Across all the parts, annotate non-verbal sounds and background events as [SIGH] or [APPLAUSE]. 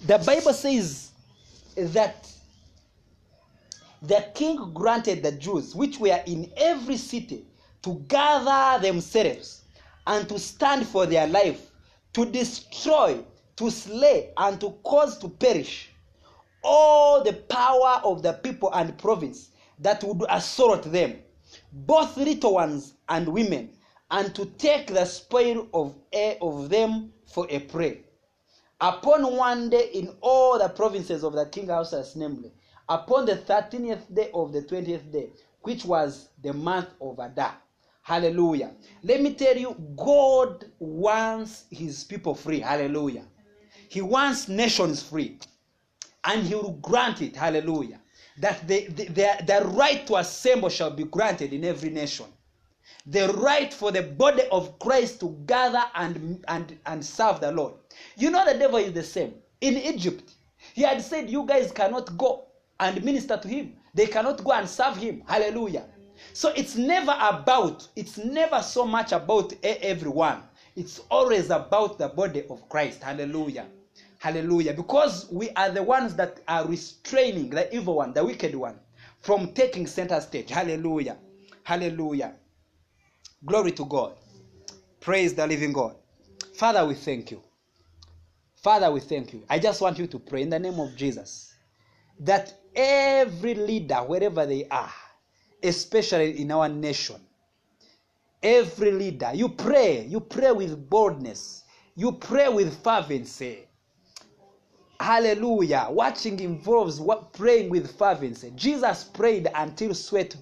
the Bible says that the king granted the Jews, which were in every city, to gather themselves and to stand for their life, to destroy, to slay, and to cause to perish all the power of the people and province that would assault them, both little ones and women, and to take the spoil of, eh, of them for a prey. Upon one day in all the provinces of the king Ahasuerus, upon the thirteenth day of the twentieth day, which was the month of Adar. Hallelujah. Let me tell you, God wants his people free. Hallelujah. He wants nations free. And he will grant it. Hallelujah. That the, the, the, the right to assemble shall be granted in every nation. The right for the body of Christ to gather and, and, and serve the Lord. You know, the devil is the same. In Egypt, he had said, You guys cannot go and minister to him. They cannot go and serve him. Hallelujah. So it's never about, it's never so much about everyone. It's always about the body of Christ. Hallelujah. Hallelujah. Because we are the ones that are restraining the evil one, the wicked one, from taking center stage. Hallelujah. Hallelujah. Glory to God. Praise the living God. Father, we thank you. Father, we thank you. I just want you to pray in the name of Jesus that every leader, wherever they are, especially in our nation, every leader, you pray, you pray with boldness, you pray with fervency. Hallelujah. Watching involves what praying with fervency. Jesus prayed until sweat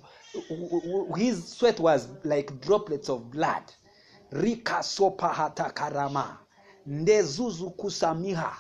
his sweat was like droplets of blood. Rika sopa hata karama. Ndezuzu kusamiha.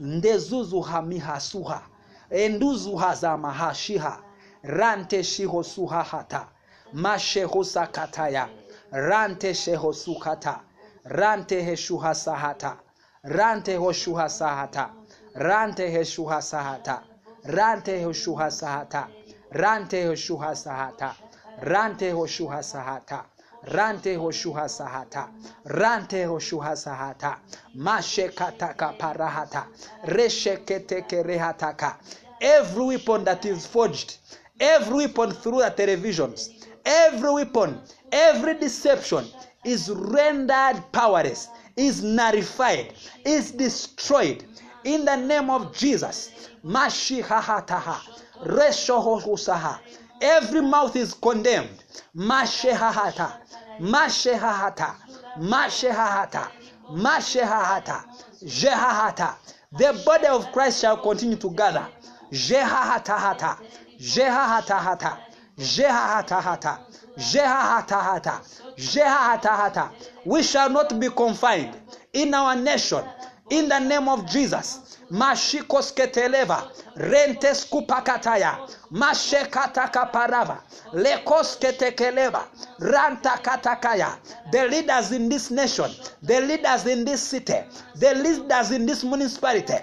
Ndezuzu hamiha suha. Enduzu hazama hashiha. Rante shiho suha hata. Masheho sakataya. Rante sheho sukata. Rante heshuha sahata. Rante hoshuha sahata. Rante heshuha sahata. Rante hoshuha sahata. Rante hoshuha sahata. Rante hoshuha sahata. Rante hoshuha sahata. Rante hoshuha sahata. Mashe kataka parahata. Resheketeke rehataka. Every weapon that is forged, every weapon through the televisions, every weapon, every deception is rendered powerless, is nullified, is destroyed in the name of Jesus. Mashihahataha. Reshohohusaha. Every mouth is condemned. Mashehahata. Mashehahata. Mashehahata. Mashehahata. Jehahata. The body of Christ shall continue to gather. Jehahatahata. Jehahatahata. Jehahatahata. Jehahatahata. Jehahatahata. We shall not be confined in our nation in the name of Jesus. Mashikos keteleva, rentes kupakataya, mashekataka parava, lekos ketekeleva, ranta katakaya. The leaders in this nation, the leaders in this city, the leaders in this municipality,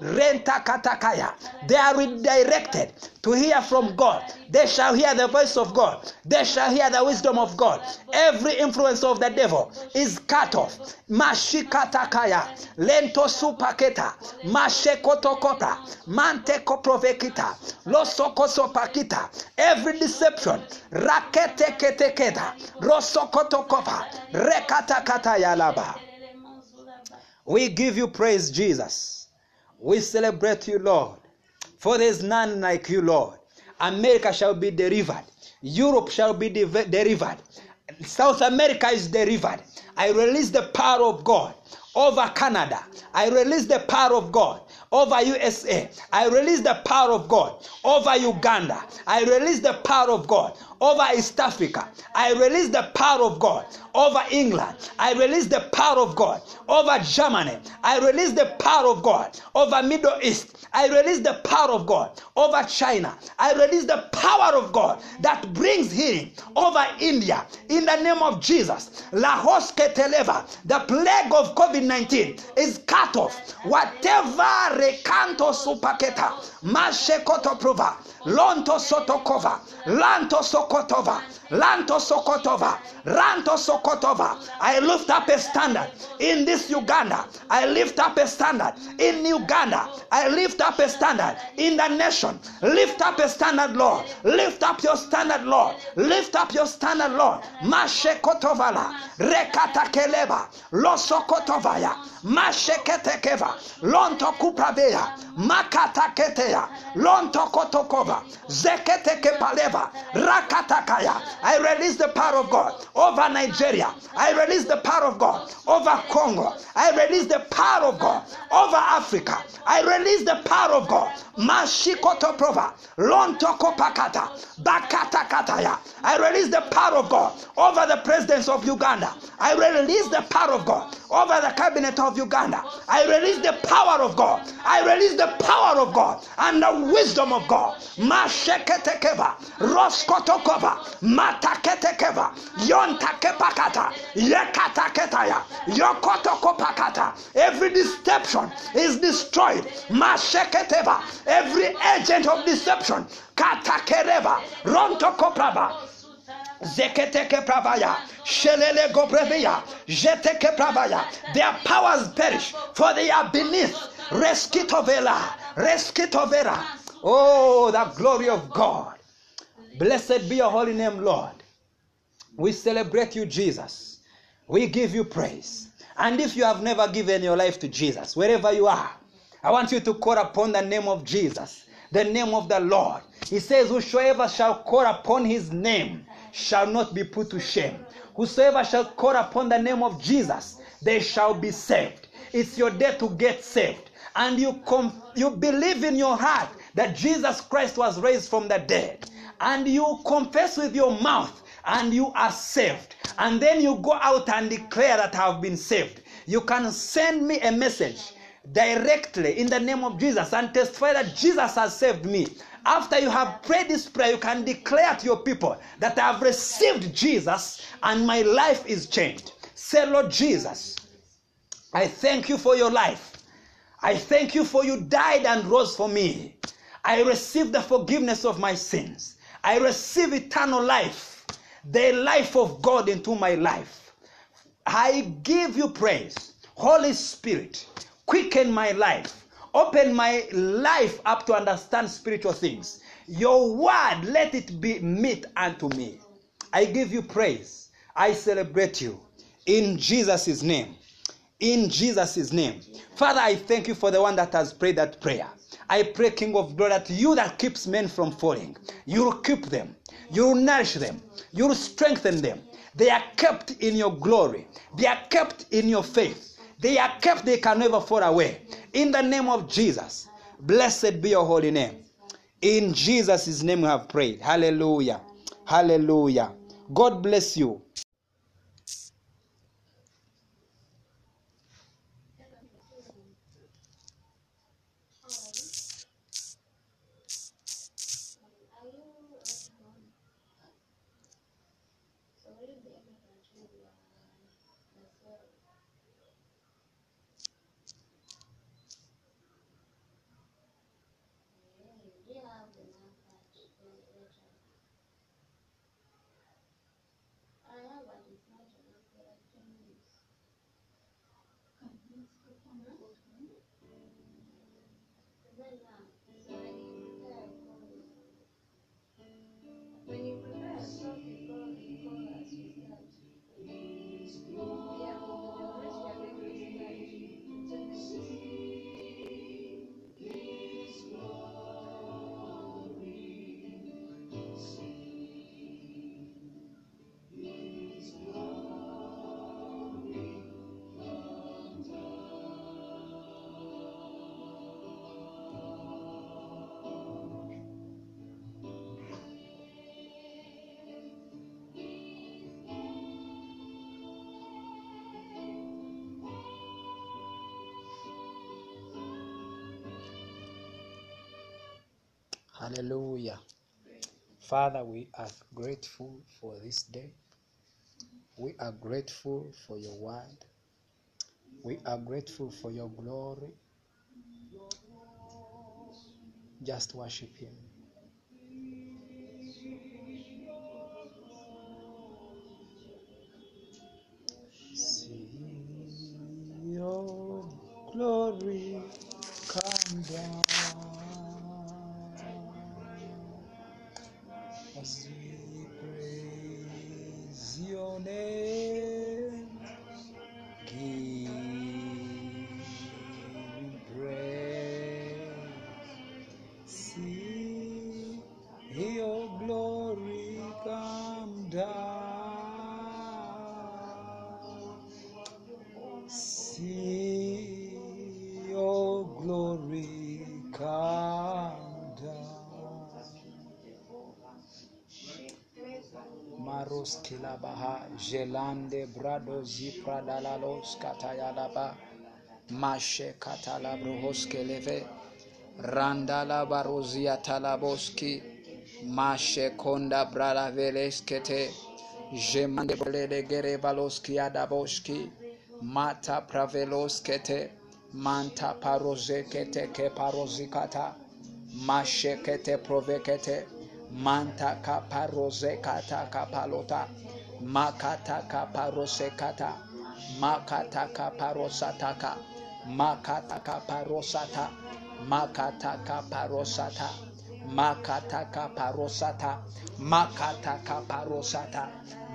renta katakaya. They are redirected to hear from God. They shall hear the voice of God. They shall hear the wisdom of God. Every influence of the devil is cut off. Mashikatakaya, lento supaketa, mashekotokota, manteko provekita, losokosopakita. Every deception, rakete keteketa, rosokotokopa, rekatakata yalaba. We give you praise, Jesus. We celebrate you, Lord. For there is none like you, Lord. America shall be delivered. Europe shall be de- delivered. South America is delivered. I release the power of God over Canada. I release the power of God over USA. I release the power of God over Uganda. I release the power of God over East Africa. I release the power of God over England. I release the power of God over Germany. I release the power of God over Middle East. I release the power of God over China. I release the power of God that brings healing over India in the name of Jesus. Lahos keteleva, the plague of COVID 19 is cut off. Whatever recanto supaketa, mashekoto prova, lonto sotokova, lanto Sokotova, Lanto Sokotova, Ranto Sokotova. I lift up a standard in this Uganda. I lift up a standard in Uganda. I lift up a standard in the nation. Lift up a standard, Lord. Lift up your standard, Lord. Lift up your standard, Lord. Mashekotovala, Rekatakeleba, Losokotovaya, Masheketekeva, Lonto Kupraveya, Makataketeya, Lonto Kotokova, Zeketekepaleva, Rakatakaya. I release the power of God over Nigeria. I release the power of God over Congo. I release the power of God over Africa. I release the power of God. Mashikoto prova, lontoko pakata, bakata kataya. I release the power of God over the presidents of Uganda. I release the power of God over the cabinet of Uganda. I release the power of God. I release the power of God and the wisdom of God. Masheketekeva, roskotokova, mataketekeva, yontakepakata, yekataketaya, yokotokopakata. Every deception is destroyed. Masheketeva, every agent of deception, katakereva, rontokoprava, Zeketeke pravaya, shelele gobrevia, jeteke pravaya. Their powers perish, for they are beneath. Reskitovela, reskitovera. Oh, the glory of God. Blessed be your holy name, Lord. We celebrate you, Jesus. We give you praise. And if you have never given your life to Jesus, wherever you are, I want you to call upon the name of Jesus, the name of the Lord. He says, Whosoever shall call upon his name shall not be put to shame. Whosoever shall call upon the name of Jesus, they shall be saved. It's your day to get saved. And you, com- you believe in your heart that Jesus Christ was raised from the dead. And you confess with your mouth and you are saved. And then you go out and declare that I have been saved. You can send me a message directly in the name of Jesus and testify that Jesus has saved me. After you have prayed this prayer, you can declare to your people that I have received Jesus and my life is changed. Say, Lord Jesus, I thank you for your life. I thank you for you died and rose for me. I receive the forgiveness of my sins. I receive eternal life, the life of God into my life. I give you praise. Holy Spirit, quicken my life. Open my life up to understand spiritual things. Your word, let it be meat unto me. I give you praise. I celebrate you. In Jesus' name. In Jesus' name. Father, I thank you for the one that has prayed that prayer. I pray, King of Glory, that you that keeps men from falling, you'll keep them, you'll nourish them, you'll strengthen them. They are kept in your glory, they are kept in your faith, they are kept, they can never fall away. In the name of Jesus, blessed be your holy name. In Jesus' name we have prayed. Hallelujah. Hallelujah. God bless you. Hallelujah. Father, we are grateful for this day. We are grateful for your word. We are grateful for your glory. Just worship him. Kilabaha jelande brado zipradalalos katayalaba mashe katalabrohos keleve randala barozia talaboski mashe konda brada veleskete. Jemande brede gere baloski adaboski. Mata praveloskete. Manta parozekete ke parozikata. Mashekete provekete. Manta kaparozekata kapalota Makataka parosekata. Makataka parosataka. Makataka parosata. Makataka parosata. Makataka parosata. Makataka parosata.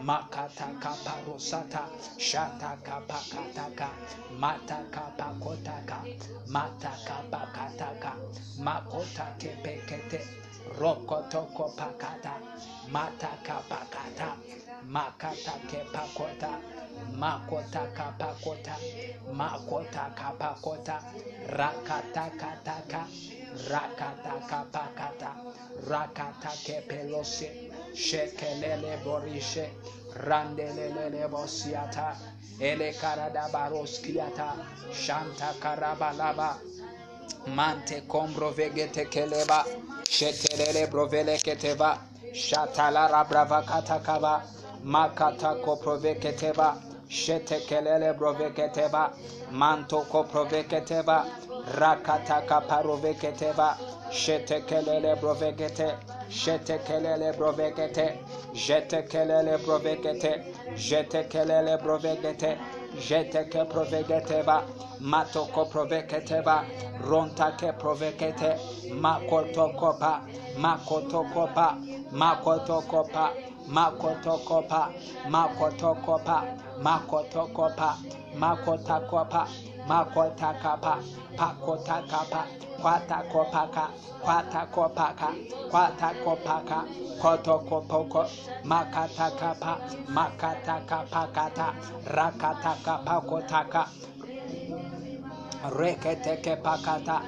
Makataka parosata. Shataka pakataka. Mataka pakotaka. Mataka pakataka. Makota kepekete. Rokotoko pakata. Mataka pakata makata kepakota makota kapakota makota kapakota rakata kataka rakata kapakata rakata kepelose shekelele borishe randelelele bosiata ele karada baroskiata shanta karabalaba mante kombro vegete keleba shetelele brovele keteba shatalara brava katakaba makata koproveketeba shetekelele broveketeba manto koproveketeba rakata kaparoveketeba shetekelele brovekete shetekelele brovekete jetekelele brovekete jetekelele brovekete jeteke proveketeba matoko proveketeba rontake provekete makotokopa makotokopa makotokopa makotokopa makotokopa makotokopa makotakopa makotakapa pakotakapa kwatakopaka kwatakopaka kwatakopaka kotokopoko makatakapa makatakapakata rakatakapakotaka reketeke pakata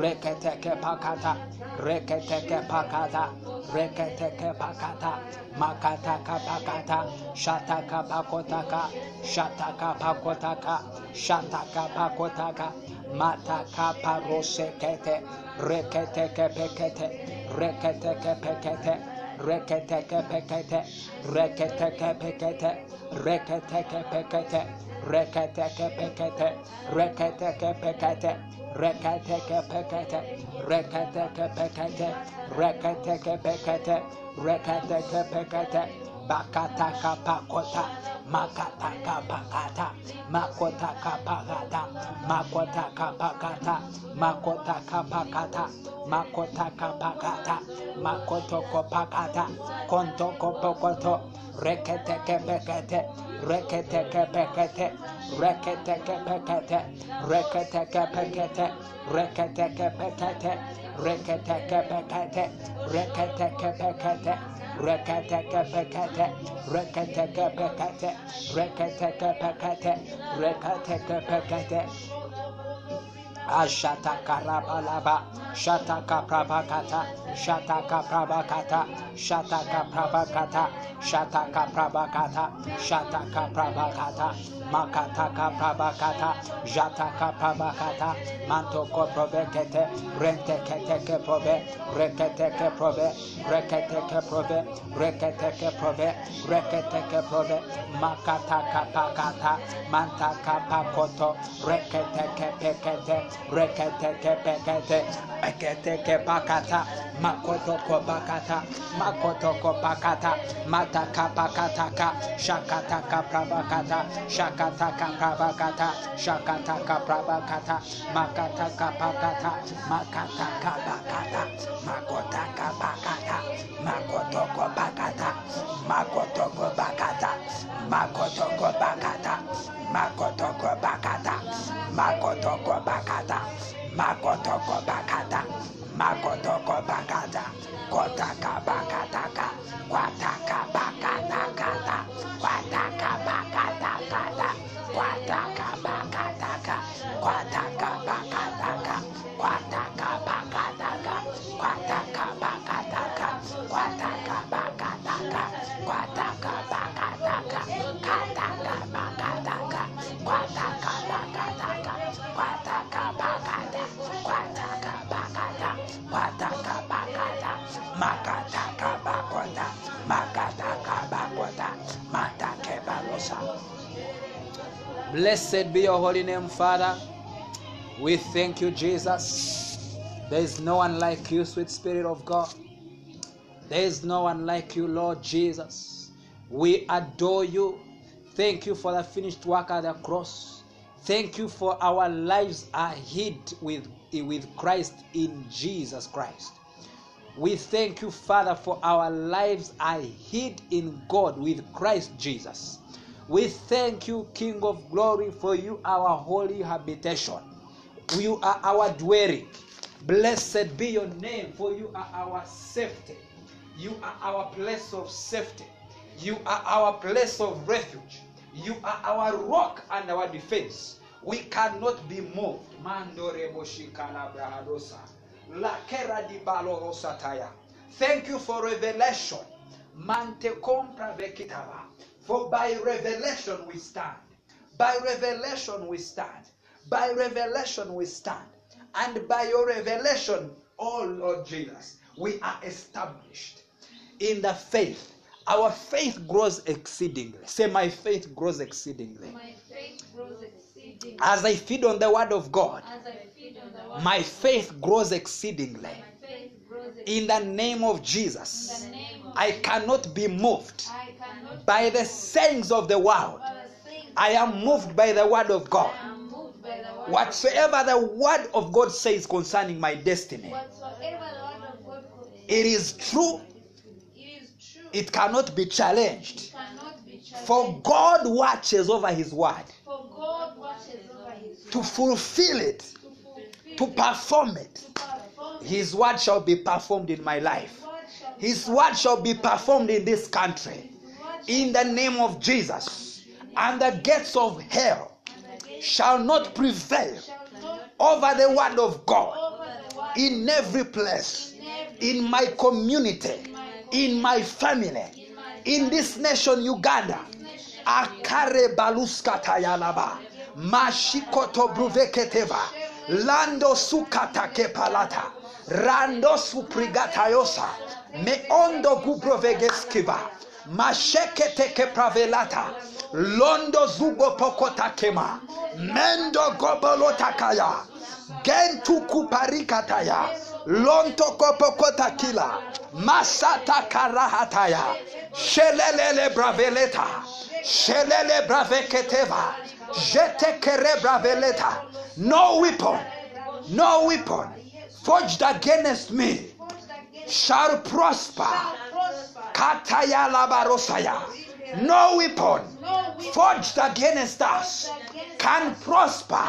reketeke pakata reketeke pakata reketeke pakata makataka pakata shataka pakotaka shataka pakotaka shataka pakotaka mataka parosekete reketeke pekete reketeke pekete reketeke pekete reketeke pekete reketeke pekete reketeke pekete reketeke pekete rekateke pekete, rekateke pekete, rekateke pekete, rekateke pekete bakata kapakota makata kapakata makota kapakata makota kapakata makota kapakata makota kapakata makoto kopakata konto kopokoto rekete kepekete rekete kepekete rekete kepekete rekete kepekete rekete kepekete rekete kepekete rekete kepekete Rakatakapakata, Rakatakapakata, Rakatakapakata, Rakatakapakata. Ashata karabalaba, shataka prabakata, shataka prabakata, shataka prabakata, shataka prabakata, shataka prabakata, makataka prabakata, jataka prabakata, mantoko provekete, renteketeke prove, reketeke prove, reketeke prove, reketeke prove, reketeke prove, makataka pakata, mantaka pakoto, reketeke pekete, reketeke pekete eketeke pakata makotoko pakata makotoko pakata mataka pakataka shakataka prabakata shakataka prabakata shakataka prabakata makataka pakata makataka pakata makotaka pakata makotoko pakata makotoko pakata makotoko pakata makotoko pakata makotoko bakata makotoko bakata makotoko bakata kotaka bakataka. Kwataka bakatakata kwataka bakatakata kwataka bakataka kwataka bakataka kwataka bakataka kwataka bakataka kwataka bakataka kwataka bakataka kataka bakataka kwataka bakataka kwataka bakata kwataka bakata kwataka bakata makataka bakota makataka bakota Blessed be your holy name, Father. We thank you, Jesus. There is no one like you, sweet Spirit of God. There is no one like you, Lord Jesus. We adore you. Thank you for the finished work at the cross. Thank you for our lives are hid with, with Christ in Jesus Christ. We thank you, Father, for our lives are hid in God with Christ Jesus. We thank you, King of glory, for you, our holy habitation. You are our dwelling. Blessed be your name, for you are our safety. You are our place of safety. You are our place of refuge. You are our rock and our defense. We cannot be moved. Thank you for revelation. Mante compra vekitava. For by revelation we stand. By revelation we stand. By revelation we stand. And by your revelation, oh Lord Jesus, we are established in the faith. Our faith grows exceedingly. Say, My faith grows exceedingly. My faith grows exceedingly. As I feed on the word of God, As I feed on the word, my faith grows exceedingly. faith grows In the name of in Jesus, the name of I cannot be moved I by the sayings of the world. by the things I am moved by the word of God. I am moved by the word. Whatsoever the word of God says concerning my destiny, Whatsoever the word of God says, it is true, it is true. it cannot be challenged. It cannot be challenged. For God watches over his word For God watches over his to fulfill it, to fulfill to it, perform it. to perform it. His word shall be performed in my life. His word shall be His word shall be performed in this country. In the name of Jesus. And the gates of hell shall not prevail over the word of God in every place, in my community, in my family, in this nation, Uganda. Akare baluskatayalaba. Mashikoto bruveketeva. Lando sukata kepalata. Rando suprigatayosa. Meondo gubrovegeskiva. Mashekete pravelata Londo zugo pokotakema. Mendo gobolotakaya. gentukuparikataya lontokopokotakila masatakarahataya. Shelelele braveleta. Shelele braveketeva. jetekere braveleta. No weapon, no weapon forged against me shall prosper. Kataya labarosaya. No weapon forged against us can prosper.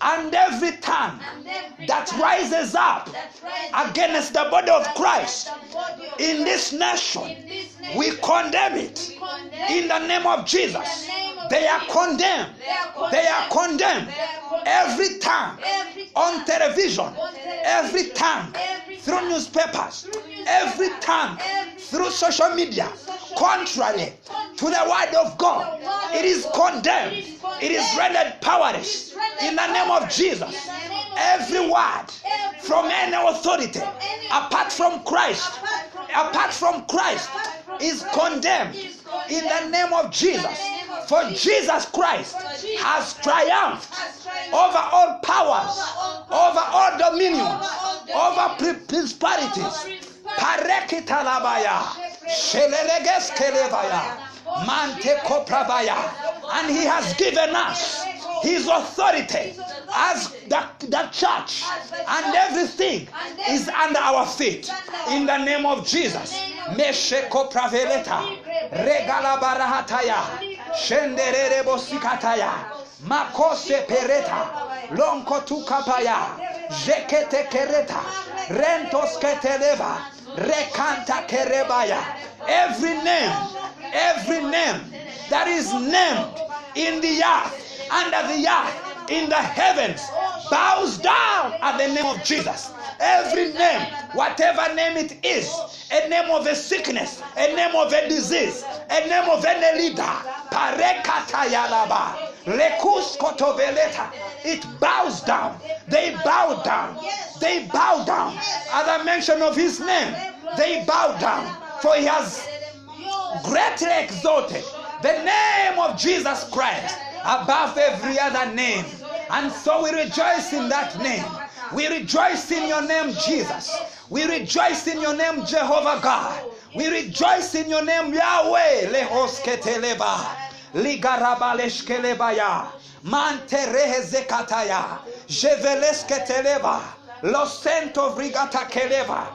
And every tongue that rises up against the body of Christ in this nation, we condemn it in the name of Jesus. They are condemned. They are condemned. Every tongue on television, every tongue through newspapers, every tongue through social media, contrary to the word of God, it is condemned. It is rendered powerless in the name of Jesus. Every word from any authority apart from Christ, apart from Christ, is condemned in the name of Jesus. For Jesus Christ has triumphed over all powers over all dominions, over pri- principalities. Parekitalabaya. And he has given us his authority as the, the church, and everything is under our feet. In the name of Jesus. Mesheko Praveleta, Regalabarahataya, Shenderere Bosikataya, Makose Pereta, Lonko Tukapaya, Jekete Kereta, Rentos Keteleva, Rekanta Kerebaya. Every name, every name that is named in the earth, under the earth, in the heavens, bows down at the name of Jesus. Every name, whatever name it is, a name of a sickness, a name of a disease, a name of any leader—parekata parekatayalaba, lekus kotoveleta, it bows down. They bow down. They bow down. At the mention of his name, they bow down. For he has greatly exalted the name of Jesus Christ above every other name. And so we rejoice in that name. We rejoice in your name, Jesus. We rejoice in your name, Jehovah God. We rejoice in your name, Yahweh. Lehosketeleba. Ligarabaleshkelebaya. Manterehezekataya. Jevelesketeleba. Losento vrigata keleva.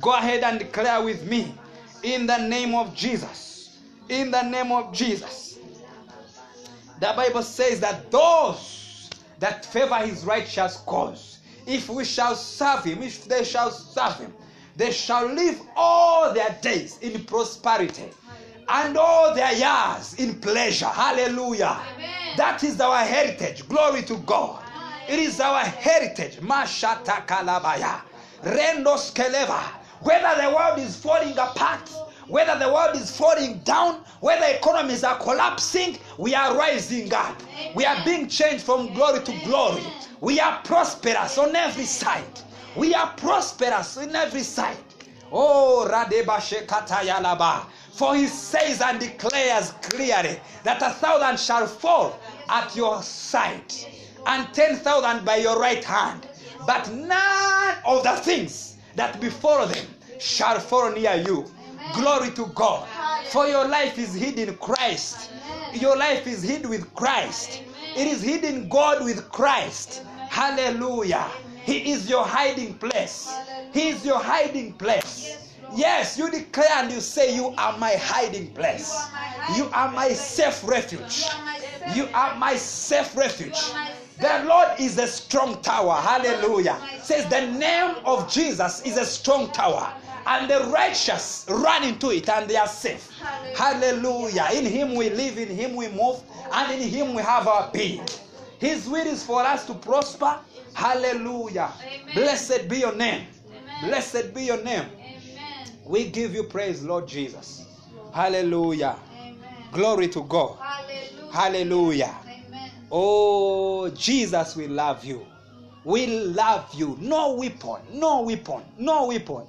Go ahead and declare with me in the name of Jesus. In the name of Jesus. The Bible says that those that favor his righteous cause, if we shall serve him, if they shall serve him, they shall live all their days in prosperity and all their years in pleasure. Hallelujah. Amen. That is our heritage. Glory to God. It is our heritage. Mashata kalabaya. Rendos keleva. Whether the world is falling apart, whether the world is falling down, whether economies are collapsing, we are rising up. We are being changed from glory to glory. We are prosperous on every side. We are prosperous in every side. Oh, Radeba Shekatayalaba. For he says and declares clearly that a thousand shall fall at your side and ten thousand by your right hand, but none of the things that befall them shall fall near you. Glory to God. For your life is hid in Christ. Your life is hid with Christ. It is hid in God with Christ. Hallelujah. He is your hiding place. He is your hiding place. Yes, you declare and you say, You are my hiding place. You are my safe refuge. You are my safe refuge. The Lord is a strong tower. Hallelujah. Says the name of Jesus is a strong tower. And the righteous run into it and they are safe. Hallelujah. In Him we live, in Him we move, and in Him we have our being. His will is for us to prosper. Hallelujah. Amen. Blessed be your name. Amen. Blessed be your name. Amen. We give you praise, Lord Jesus. Hallelujah. Amen. Glory to God. Hallelujah. Hallelujah. Amen. Oh, Jesus, we love you. We love you. No weapon, no weapon, no weapon.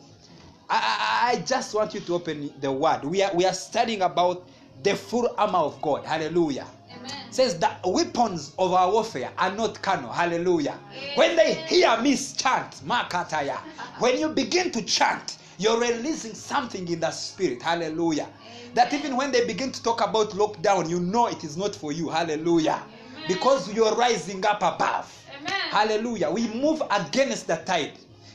I, I, I just want you to open the word. We are, we are studying about the full armor of God. Hallelujah. Amen. says the weapons of our warfare are not carnal. Hallelujah. When they hear me chant, Makataya, when you begin to chant, you're releasing something in the spirit. Hallelujah. That even when they begin to talk about lockdown, you know it is not for you. Hallelujah. Because you're rising up above. Amen. Hallelujah. We move against the tide.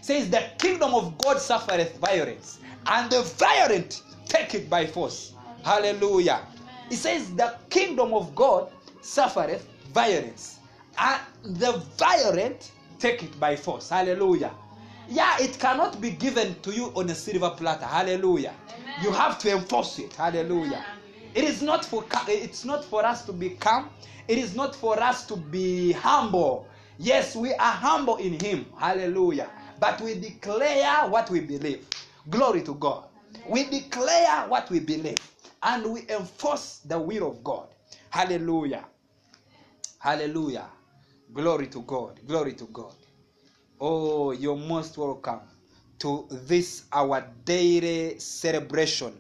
Says the kingdom of God suffereth violence, and the violent take it by force. Hallelujah. It says the kingdom of God suffereth violence, and the violent take it by force. Hallelujah. Yeah, it cannot be given to you on a silver platter. Hallelujah. Amen. You have to enforce it. Hallelujah. It is not for it's not for us to become. It is not for us to be humble. Yes, we are humble in Him. Hallelujah. But we declare what we believe. Glory to God. We declare what we believe, and we enforce the will of God. Hallelujah. Hallelujah. Glory to God. Glory to God. Oh, you're most welcome to this our daily celebration.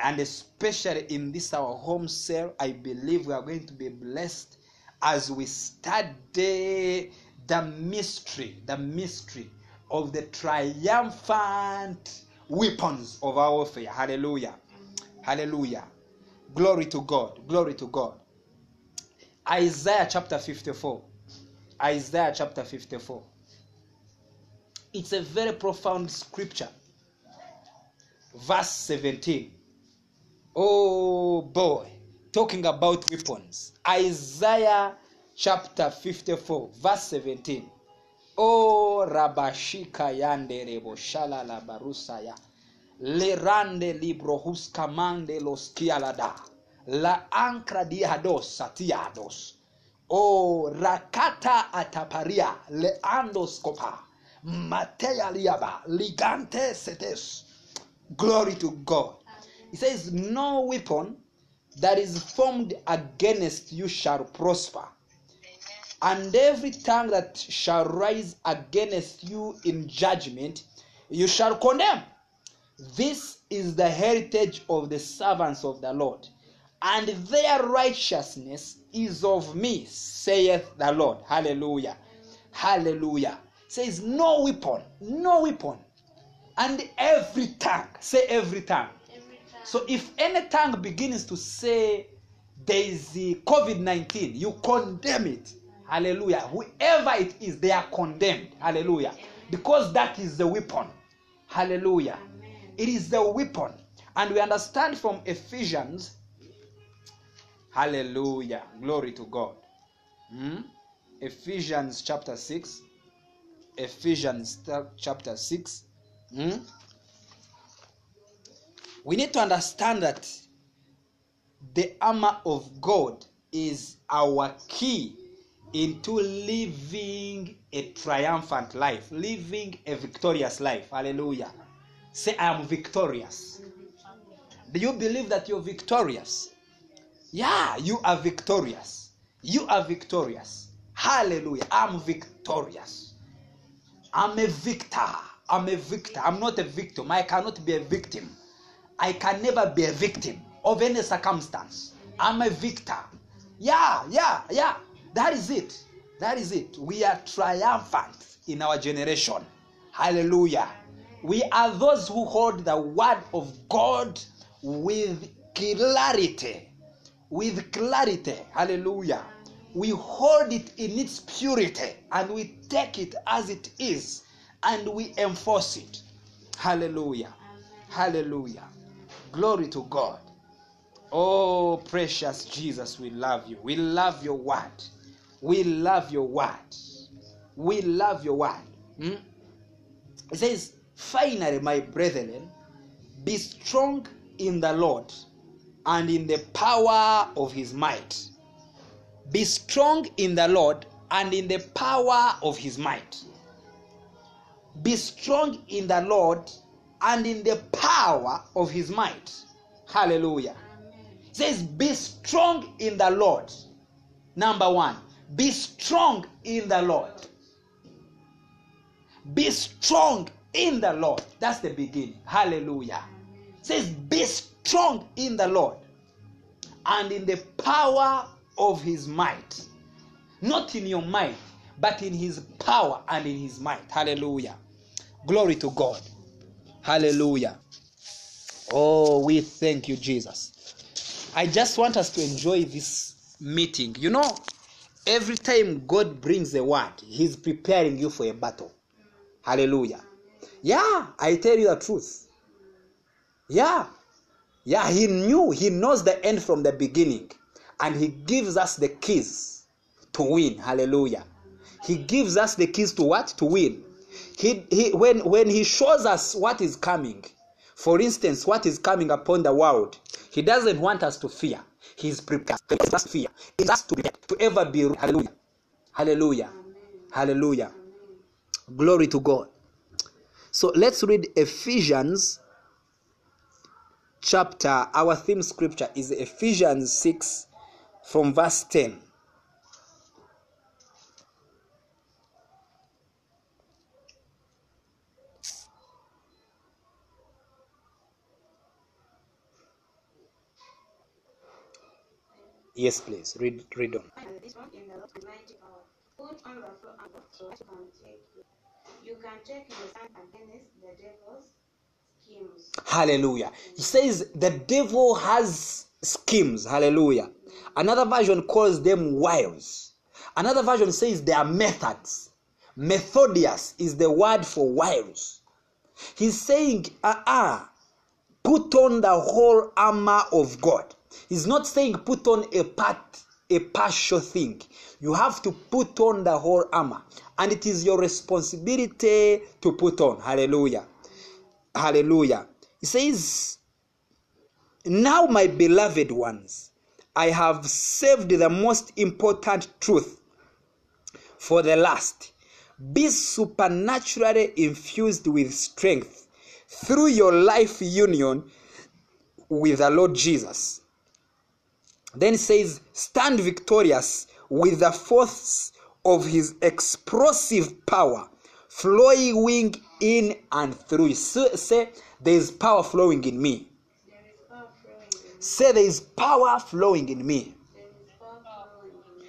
And especially in this our home cell, I believe we are going to be blessed as we study the mystery, the mystery of the triumphant weapons of our warfare. Hallelujah. Hallelujah. Glory to God. Glory to God. Isaiah chapter 54. Isaiah chapter 54. It's a very profound scripture. Verse 17. Oh boy, talking about weapons. Isaiah chapter 54, verse 17. Oh Rabashika yande rebo la barusaya. Lerande libro huskamande los kialada. La ancra diados satiados. O rakata ataparia leandos copa. Matea liaba ligante setes. Glory to God. He says, No weapon that is formed against you shall prosper. And every tongue that shall rise against you in judgment, you shall condemn. This is the heritage of the servants of the Lord, and their righteousness is of me, saith the Lord. Hallelujah. Hallelujah. Says, No weapon, no weapon. And every tongue, say every tongue. Every time. So if any tongue begins to say there is COVID 19, you condemn it. Hallelujah. Whoever it is, they are condemned. Hallelujah. Because that is the weapon. Hallelujah. It is the weapon. And we understand from Ephesians. Hallelujah. Glory to God. Hmm? Ephesians chapter 6. Ephesians chapter 6. Hmm? we need to understand that the armor of God is our key into living a triumphant life, living a victorious life. Hallelujah. Say, I am victorious. Do you believe that you're victorious? Yeah, you are victorious. You are victorious. Hallelujah. I'm victorious. I'm a victor. I'm a victor. I'm not a victim. I cannot be a victim. I can never be a victim of any circumstance. I'm a victor. Yeah, yeah, yeah. That is it. That is it. We are triumphant in our generation. Hallelujah. We are those who hold the word of God with clarity. With clarity. Hallelujah. We hold it in its purity and we take it as it is and we enforce it. Hallelujah. Hallelujah. Glory to God. Oh, precious Jesus, we love you. We love your word. We love your word. We love your word. Hmm? It says, Finally, my brethren, be strong in the Lord and in the power of his might. Be strong in the Lord and in the power of his might. Be strong in the Lord and in the power of his might. Hallelujah. It says, Be strong in the Lord. Number one, be strong in the Lord. Be strong in the Lord. That's the beginning. Hallelujah. It says, Be strong in the Lord and in the power of his might. Not in your might, but in his power and in his might. Hallelujah. Glory to God. Hallelujah. Oh, we thank you, Jesus. I just want us to enjoy this meeting. You know, every time God brings a word, He's preparing you for a battle. Hallelujah. Yeah, I tell you the truth. Yeah. Yeah, He knew, He knows the end from the beginning. And He gives us the keys to win. Hallelujah. He gives us the keys to what? To win. He, he, when, when He shows us what is coming, for instance, what is coming upon the world, He doesn't want us to fear. Prepared. He want us to fear. He us to, be, to ever be. Hallelujah. Hallelujah. Hallelujah. Glory to God. So let's read Ephesians chapter. Our theme scripture is Ephesians 6 from verse 10. Yes, please. Read read on. And this one in the Lord is mighty power. Put put on the full armor so that you can take you can take your stand against the devil's schemes. Hallelujah. He says the devil has schemes. Hallelujah. Another version calls them wiles. Another version says they are methods. Methodius is the word for wiles. He's saying, ah, ah, put on the whole armor of God. He's not saying put on a part, a partial thing. You have to put on the whole armor, and it is your responsibility to put on. Hallelujah. Hallelujah. He says, Now, my beloved ones, I have saved the most important truth for the last. Be supernaturally infused with strength through your life union with the Lord Jesus. Then says, Stand victorious with the force of his explosive power flowing in and through you. Say, there is power flowing in me. Say, there is power flowing in me.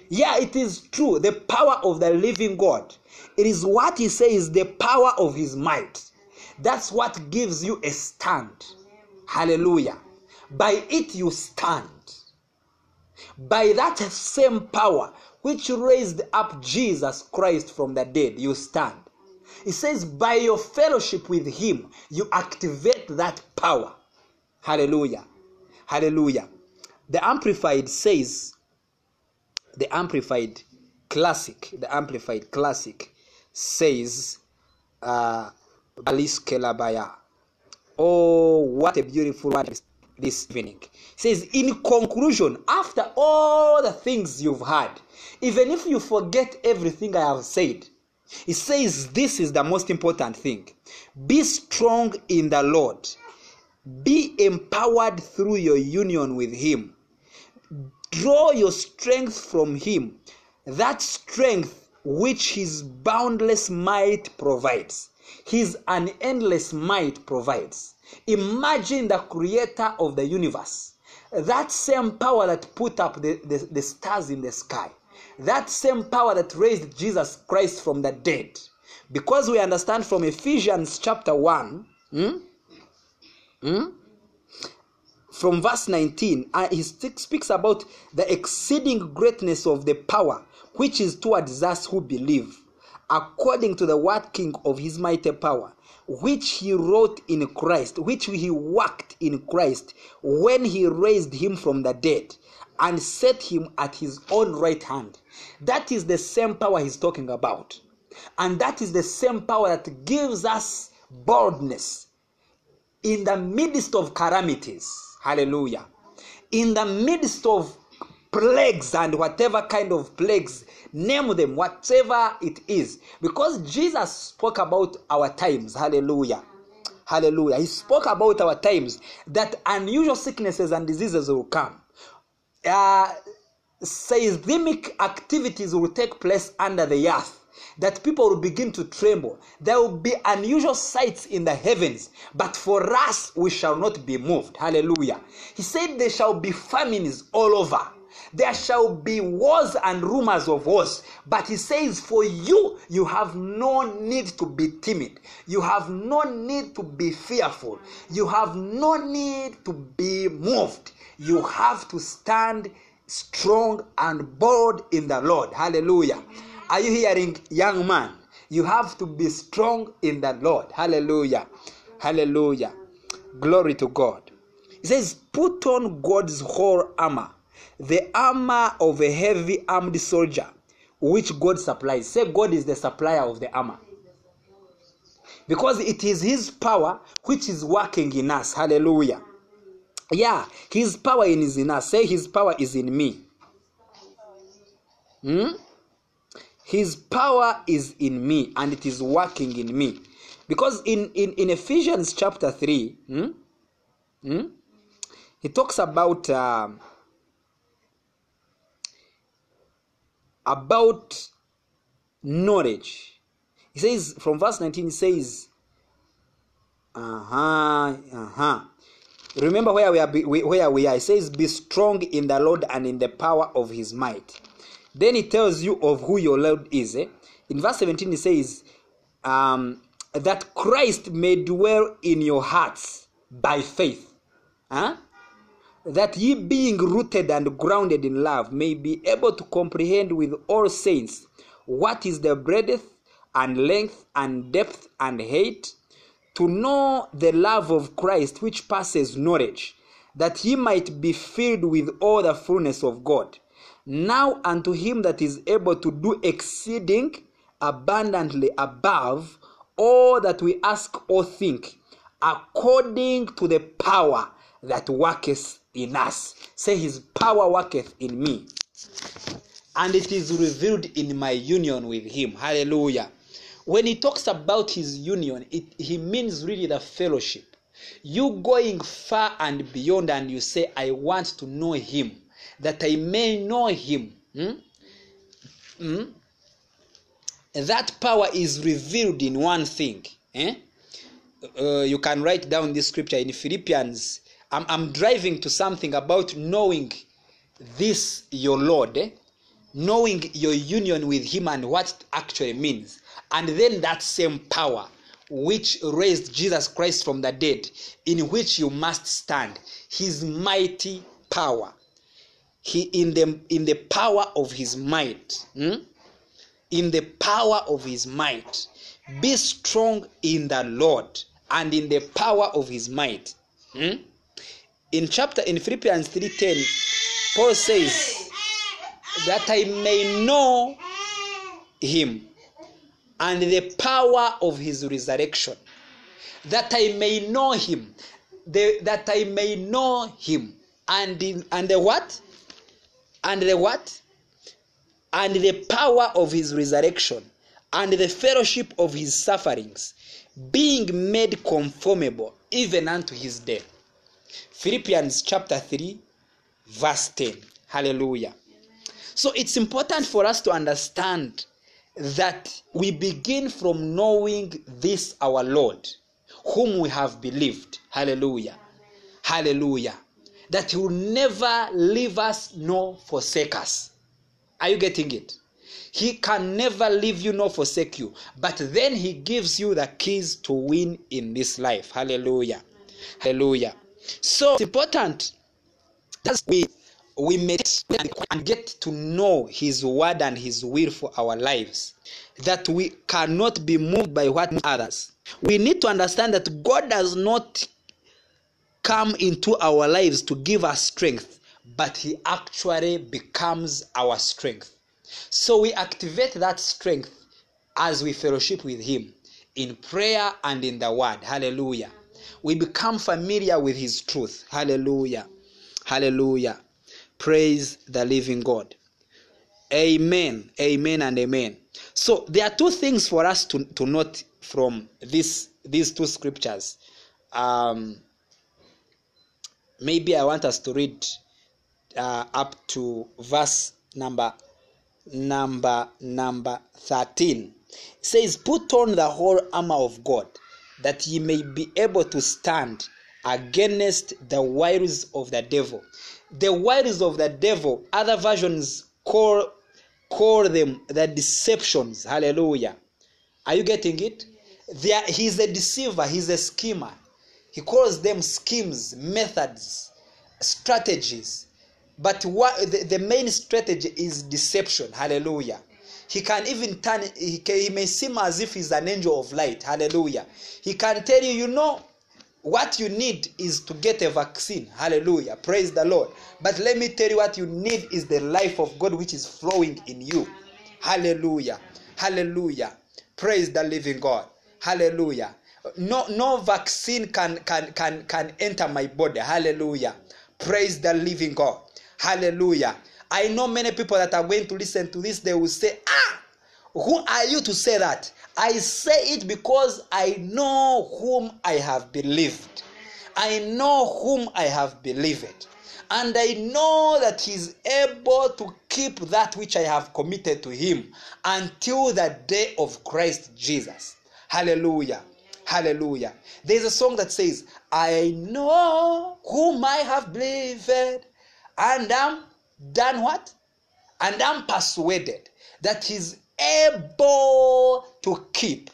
Yeah, it is true. The power of the living God. It is what he says, the power of his might. That's what gives you a stand. Hallelujah. By it you stand. By that same power which raised up Jesus Christ from the dead, you stand. It says, by your fellowship with him, you activate that power. Hallelujah. Hallelujah. The Amplified says, the Amplified Classic, the Amplified Classic says, uh, Alice Kelabaya. Oh, what a beautiful word this- evening. Says, in conclusion, after all the things you've heard, even if you forget everything I have said, it says this is the most important thing. Be strong in the Lord. Be empowered through your union with Him. Draw your strength from Him, that strength which His boundless might provides. His unendless might provides. Imagine the creator of the universe. That same power that put up the, the, the stars in the sky. That same power that raised Jesus Christ from the dead. Because we understand from Ephesians chapter 1, hmm? Hmm? from verse 19, uh, he speaks about the exceeding greatness of the power which is towards us who believe, according to the working of his mighty power, which he wrought in Christ, which he worked in Christ when he raised him from the dead and set him at his own right hand. That is the same power he's talking about. And that is the same power that gives us boldness in the midst of calamities. Hallelujah. In the midst of plagues and whatever kind of plagues, name them, whatever it is. Because Jesus spoke about our times. Hallelujah. Hallelujah. He spoke about our times that unusual sicknesses and diseases will come. Uh, seismic activities will take place under the earth that people will begin to tremble there will be unusual sights in the heavens but for us we shall not be moved hallelujah he said there shall be famines all over there shall be wars and rumors of wars but he says for you you have no need to be timid you have no need to be fearful you have no need to be moved you have to stand strong and bold in the Lord. Hallelujah. Are you hearing, young man? You have to be strong in the Lord. Hallelujah. Hallelujah. Glory to God. It says, Put on God's whole armor, the armor of a heavy armed soldier, which God supplies. Say, God is the supplier of the armor. Because it is His power which is working in us. Hallelujah. Yeah, His power is in us. Say, His power is in me. Hmm? His power is in me and it is working in me. Because in, in, in Ephesians chapter 3, hmm? Hmm? he talks about um, about knowledge. He says from verse 19, he says, uh-huh, uh-huh. Remember where we are. Where we are. It says, "Be strong in the Lord and in the power of His might. then he tells you of who your lord is eh? in verse 17 he says um, that christ may dwell in your hearts by faith huh? That ye being rooted and grounded in love may be able to comprehend with all saints what is the breadth and length and depth and height to know the love of christ which passes knowledge that ye might be filled with all the fullness of god. Now unto him that is able to do exceeding abundantly above all that we ask or think according to the power that worketh in us say his power worketh in me and it is revealed in my union with him hallelujah when he talks about his union it, he means really the fellowship you going far and beyond and you say i want to know him that i may know him Hmm? Hmm? that power is revealed in one thing eh? uh, you can write down this scripture in philippians I'm, I'm driving to something about knowing this your lord eh? knowing your union with him and what it actually means and then that same power which raised jesus christ from the dead in which you must stand his mighty power he in the in the power of his might hmm? in the power of his might be strong in the lord and in the power of his might hmm? In chapter in philippians 3.10 paul says that i may know him and the power of his resurrection. That i may know him. The, that i may know him. And in, and the what? And the what? And the power of his resurrection. And the fellowship of his sufferings. Being made conformable even unto his death philippians chapter 3 verse 10 hallelujah. So it's important for us to understand that we begin from knowing this our lord whom we have believed. Hallelujah. Hallelujah. That he will never leave us nor forsake us. Are you getting it? He can never leave you nor forsake you but then he gives you the keys to win in this life. Hallelujah. Hallelujah so it's important. That we we meditate and get to know his word and his will for our lives. That we cannot be moved by what others. We need to understand that god does not come into our lives to give us strength but he actually becomes our strength. So we activate that strength as we fellowship with him in prayer and in the word. Hallelujah we become familiar with his truth. Hallelujah. Hallelujah. Praise the living god. Amen. Amen and amen. So there are two things for us to, to note from this these two scriptures. Um, maybe i want us to read uh, up to verse number number number 13 it says put on the whole armor of god that ye may be able to stand against the wiles of the devil. The wiles of the devil other versions call call them the deceptions. Hallelujah. Are you getting it? There he's a deceiver he's a schemer. He calls them schemes methods strategies. But what the, the main strategy is deception. Hallelujah he can even turn he, he may seem as if he's an angel of light. Hallelujah. He can tell you you know what you need is to get a vaccine. Hallelujah. Praise the lord. But let me tell you what you need is the life of god which is flowing in you. Hallelujah. Hallelujah. Praise the living god. Hallelujah. No no vaccine can can can can enter my body. Hallelujah. Praise the living god. Hallelujah i know many people that are going to listen to this they will say ah who are you to say that? I say it because i know whom i have believed. I know whom i have believed. And i know that he's able to keep that which i have committed to him until the day of christ jesus. Hallelujah. Hallelujah. There's a song that says i know whom i have believed and i'm done what and I'm persuaded that he's able to keep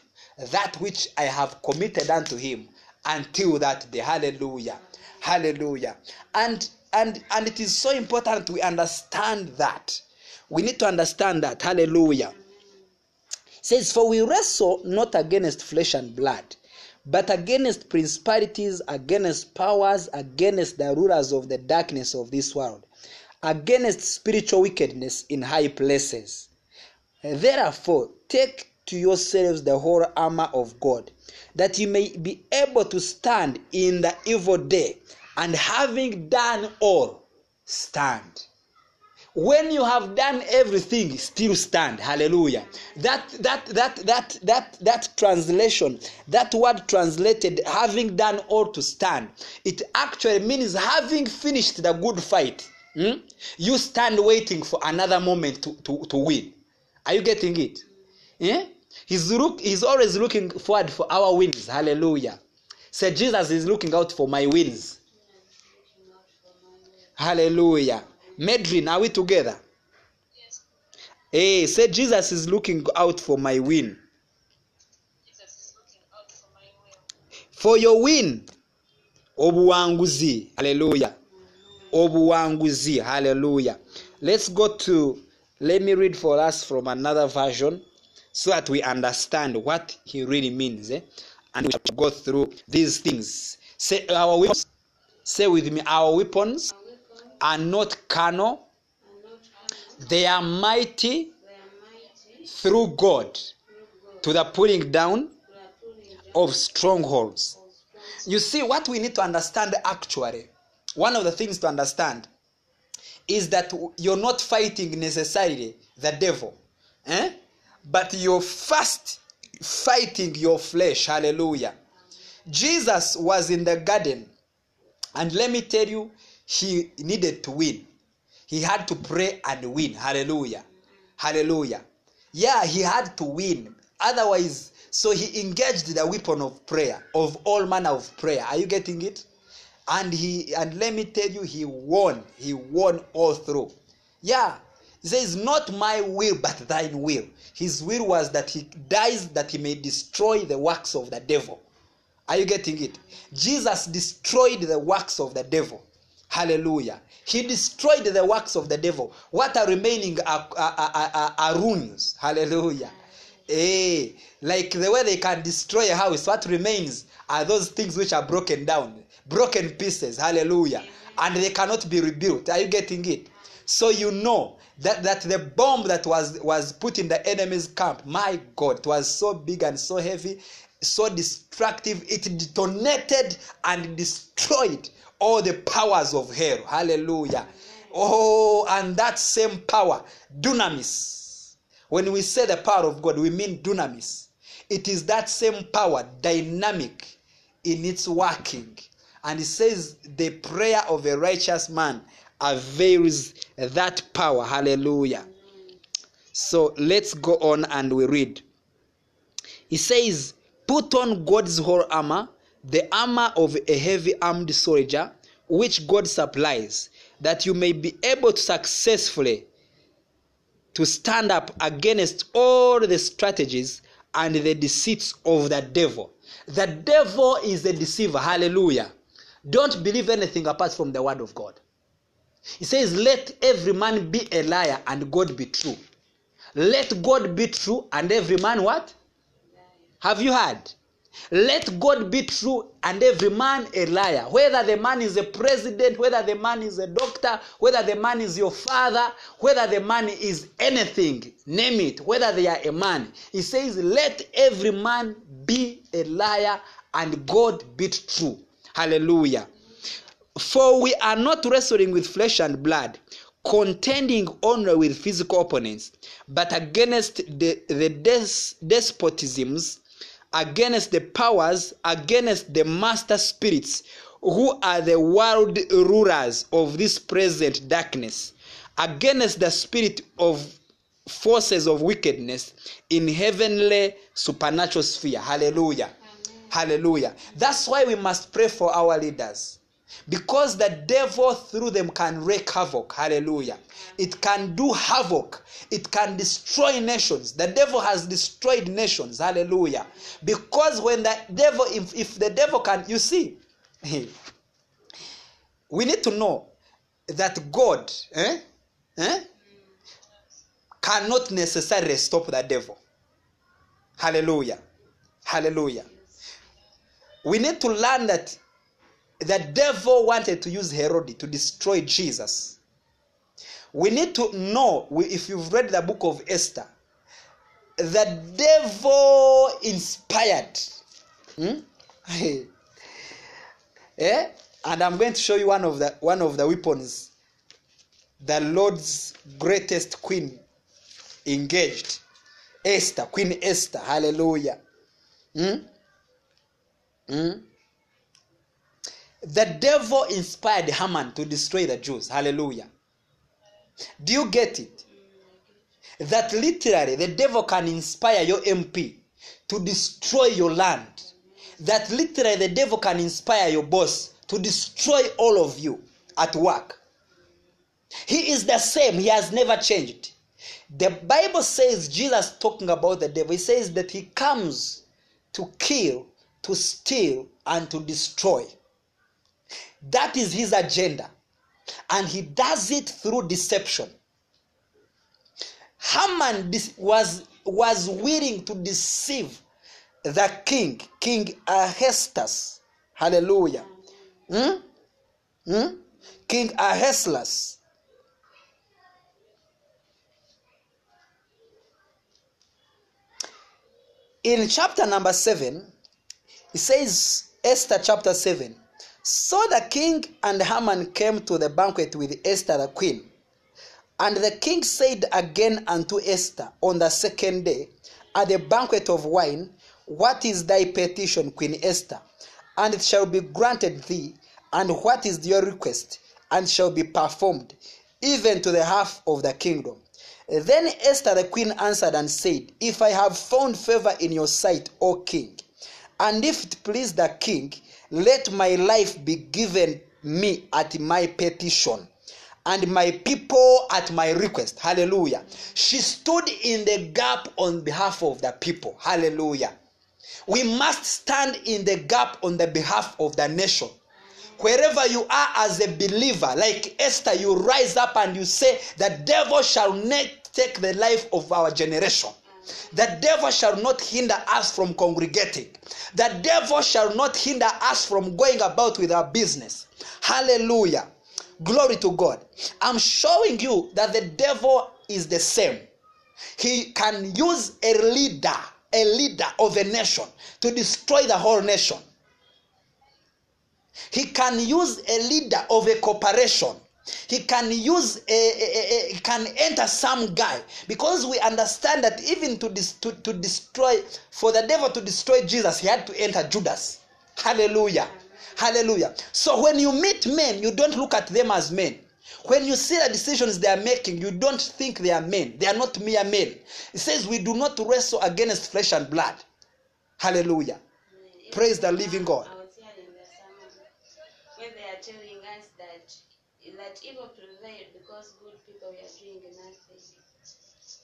that which I have committed unto him until that day. Hallelujah. Hallelujah. And and and it is so important we understand that. We need to understand that. Hallelujah. It says, For we wrestle not against flesh and blood, but against principalities, against powers, against the rulers of the darkness of this world, against spiritual wickedness in high places. Therefore, take to yourselves the whole armor of God, that you may be able to stand in the evil day, and having done all, stand. When you have done everything, still stand. Hallelujah. That that that that that that translation, that word translated, having done all to stand, it actually means having finished the good fight. Hmm, You stand waiting for another moment to, to, to win. Are you getting it? Yeah? He's look he's always looking forward for our wins. Hallelujah. Say Jesus is looking out for my wins. Hallelujah. Medrin, are we together? Hey, say Jesus is looking out for my win. For your win. Obuwanguzi. Hallelujah. Obuwanguzi. Hallelujah. Let's go to, let me read for us from another version so that we understand what he really means. Eh? And we shall go through these things. Say, our weapons, say with me, our weapons are not carnal, they are mighty through God to the pulling down of strongholds. You see, what we need to understand actually, one of the things to understand is that you're not fighting necessarily the devil, eh? but you're first fighting your flesh. Hallelujah. Jesus was in the garden, and let me tell you, he needed to win. He had to pray and win. Hallelujah. Hallelujah. Yeah, he had to win. Otherwise, so he engaged the weapon of prayer, of all manner of prayer. Are you getting it? And he and let me tell you, he won. He won all through. Yeah. He says, Not my will, but thine will. His will was that he dies that he may destroy the works of the devil. Are you getting it? Jesus destroyed the works of the devil. Hallelujah. He destroyed the works of the devil. What are remaining are, are, are, are, ruins. Hallelujah. Eh, like the way they can destroy a house, what remains are those things which are broken down, broken pieces. Hallelujah. And they cannot be rebuilt. Are you getting it? So you know that, that the bomb that was, was put in the enemy's camp, my God, it was so big and so heavy, so destructive, it detonated and destroyed all the powers of hell. Hallelujah. Oh, and that same power, dunamis. When we say the power of God, we mean dunamis. It is that same power, dynamic in its working. And it says, the prayer of a righteous man avails that power. Hallelujah. So let's go on and we read. He says, Put on God's whole armor, the armor of a heavy armed soldier, which God supplies, that you may be able to successfully to stand up against all the strategies and the deceits of the devil. The devil is a deceiver. Hallelujah. Don't believe anything apart from the word of God. He says, Let every man be a liar and God be true. Let God be true and every man what? Have you heard? Let God be true and every man a liar. Whether the man is a president, whether the man is a doctor, whether the man is your father, whether the man is anything, name it, whether they are a man. He says, Let every man be a liar and God be true. Hallelujah. For we are not wrestling with flesh and blood, contending only with physical opponents, but against the, the des- despotisms, against the powers, against the master spirits, who are the world rulers of this present darkness, against the spirit of forces of wickedness in heavenly supernatural sphere. Hallelujah. Hallelujah. That's why we must pray for our leaders. because the devil through them can wreak havoc. Hallelujah. It can do havoc. It can destroy nations. The devil has destroyed nations. Hallelujah. Because when the devil if, if the devil can you see [LAUGHS] we need to know that god eh, eh, cannot necessarily stop the devil. Hallelujah. Hallelujah we need to learn that the devil wanted to use Herod to destroy Jesus. We need to know, if you've read the book of Esther, the devil inspired. Hmm? [LAUGHS] eh? And I'm going to show you one of the one of the weapons the Lord's greatest queen engaged. Esther, Queen Esther. Hallelujah. Hmm? Hmm? The devil inspired Haman to destroy the Jews. Hallelujah. Do you get it? That literally the devil can inspire your MP to destroy your land. That literally the devil can inspire your boss to destroy all of you at work. He is the same, he has never changed. The Bible says, Jesus talking about the devil, he says that he comes to kill, to steal, and to destroy. That is his agenda. And he does it through deception. Haman was, was willing to deceive the king, King Ahasuerus. Hallelujah. Hmm? Hmm? King Ahasuerus. In chapter number 7, it says, Esther chapter 7. So the king and Haman came to the banquet with Esther the queen. And the king said again unto Esther on the second day, at the banquet of wine, What is thy petition, Queen Esther? And it shall be granted thee. And what is your request? And shall be performed, even to the half of the kingdom. Then Esther the queen answered and said, If I have found favor in your sight, O king, and if it please the king, let my life be given me at my petition, and my people at my request. Hallelujah. She stood in the gap on behalf of the people. Hallelujah. We must stand in the gap on the behalf of the nation. Wherever you are as a believer, like Esther, you rise up and you say, The devil shall not take the life of our generation. The devil shall not hinder us from congregating. The devil shall not hinder us from going about with our business. Hallelujah. Glory to God. I'm showing you that the devil is the same. He can use a leader, a leader of a nation, to destroy the whole nation. He can use a leader of a corporation. He can use a, a, a- can enter some guy because we understand that even to, dis, to to destroy for the devil to destroy Jesus, he had to enter Judas. Hallelujah, hallelujah. So when you meet men, you don't look at them as men. When you see the decisions they are making, you don't think they are men. They are not mere men. It says we do not wrestle against flesh and blood. Hallelujah. Praise the living God. Evil prevailed because good people were doing nothing.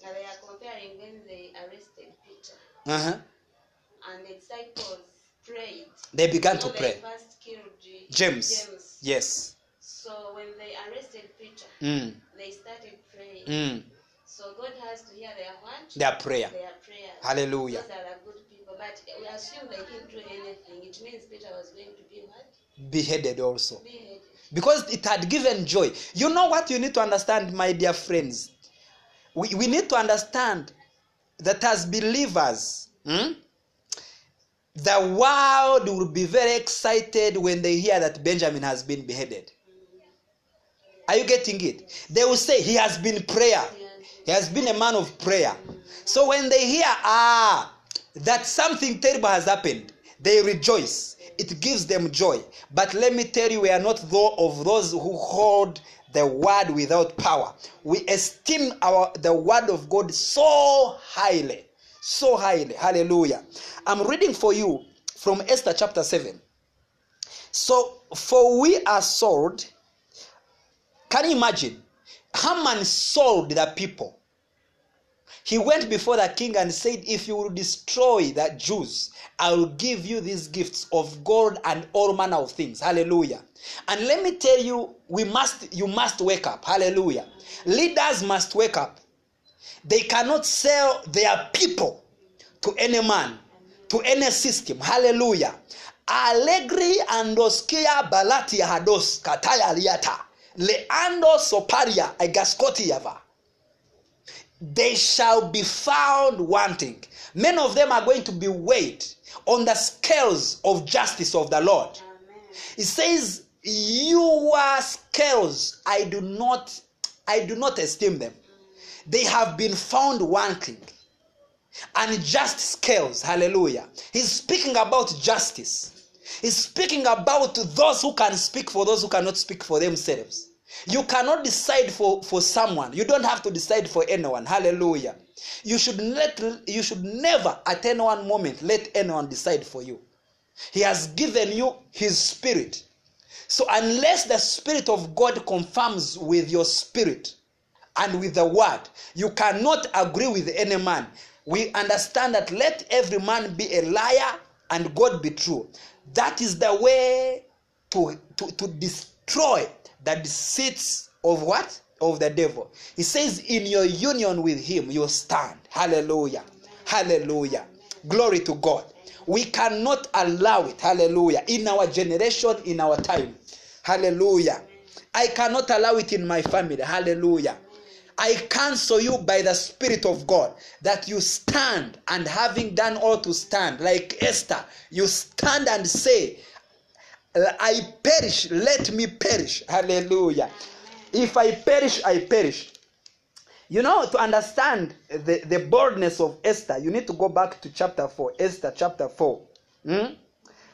Now they are comparing when they arrested Peter Uh-huh. and the disciples prayed. They began so to they pray. First killed James. James. Yes. So when they arrested Peter, Mm. they started praying. Mm. So God has to hear their what? Their prayer. Their prayer. Hallelujah. Those are the good people. But we assume they didn't do anything. It means Peter was going to be what? Beheaded also. Beheaded. Because it had given joy. You know what you need to understand, my dear friends? We, we need to understand that as believers, hmm, the world will be very excited when they hear that Benjamin has been beheaded. Are you getting it? They will say he has been prayer. He has been a man of prayer. So when they hear, ah, that something terrible has happened, they rejoice. It gives them joy. But let me tell you, we are not though of those who hold the word without power. We esteem our the word of God so highly. So highly. Hallelujah. I'm reading for you from Esther chapter 7. So, for we are sold. Can you imagine? Haman sold the people. He went before the king and said, If you will destroy the Jews, I will give you these gifts of gold and all manner of things. Hallelujah. And let me tell you, we must you must wake up. Hallelujah. Leaders must wake up. They cannot sell their people to any man, to any system. Hallelujah. Allegri andoskia balatia hados kataya liata. Leando soparia agaskotiava they shall be found wanting. Many of them are going to be weighed on the scales of justice of the Lord. Amen. It says, Your scales, I do not, I do not esteem them. They have been found wanting. And just scales, hallelujah. He's speaking about justice. He's speaking about those who can speak for those who cannot speak for themselves. You cannot decide for, for someone. You don't have to decide for anyone. Hallelujah. You should let you should never at any one moment let anyone decide for you. He has given you his spirit. So unless the spirit of God confirms with your spirit and with the word, you cannot agree with any man. We understand that let every man be a liar and God be true. That is the way to, to, to destroy the deceits of what? Of the devil. He says, In your union with him, you stand. Hallelujah. Hallelujah. Glory to God. We cannot allow it. Hallelujah. In our generation, in our time. Hallelujah. I cannot allow it in my family. Hallelujah. I cancel you by the Spirit of God that you stand and having done all to stand, like Esther, you stand and say, I perish, let me perish. Hallelujah. If I perish, I perish. You know, to understand the, the boldness of Esther, you need to go back to chapter 4, Esther chapter 4. Hmm?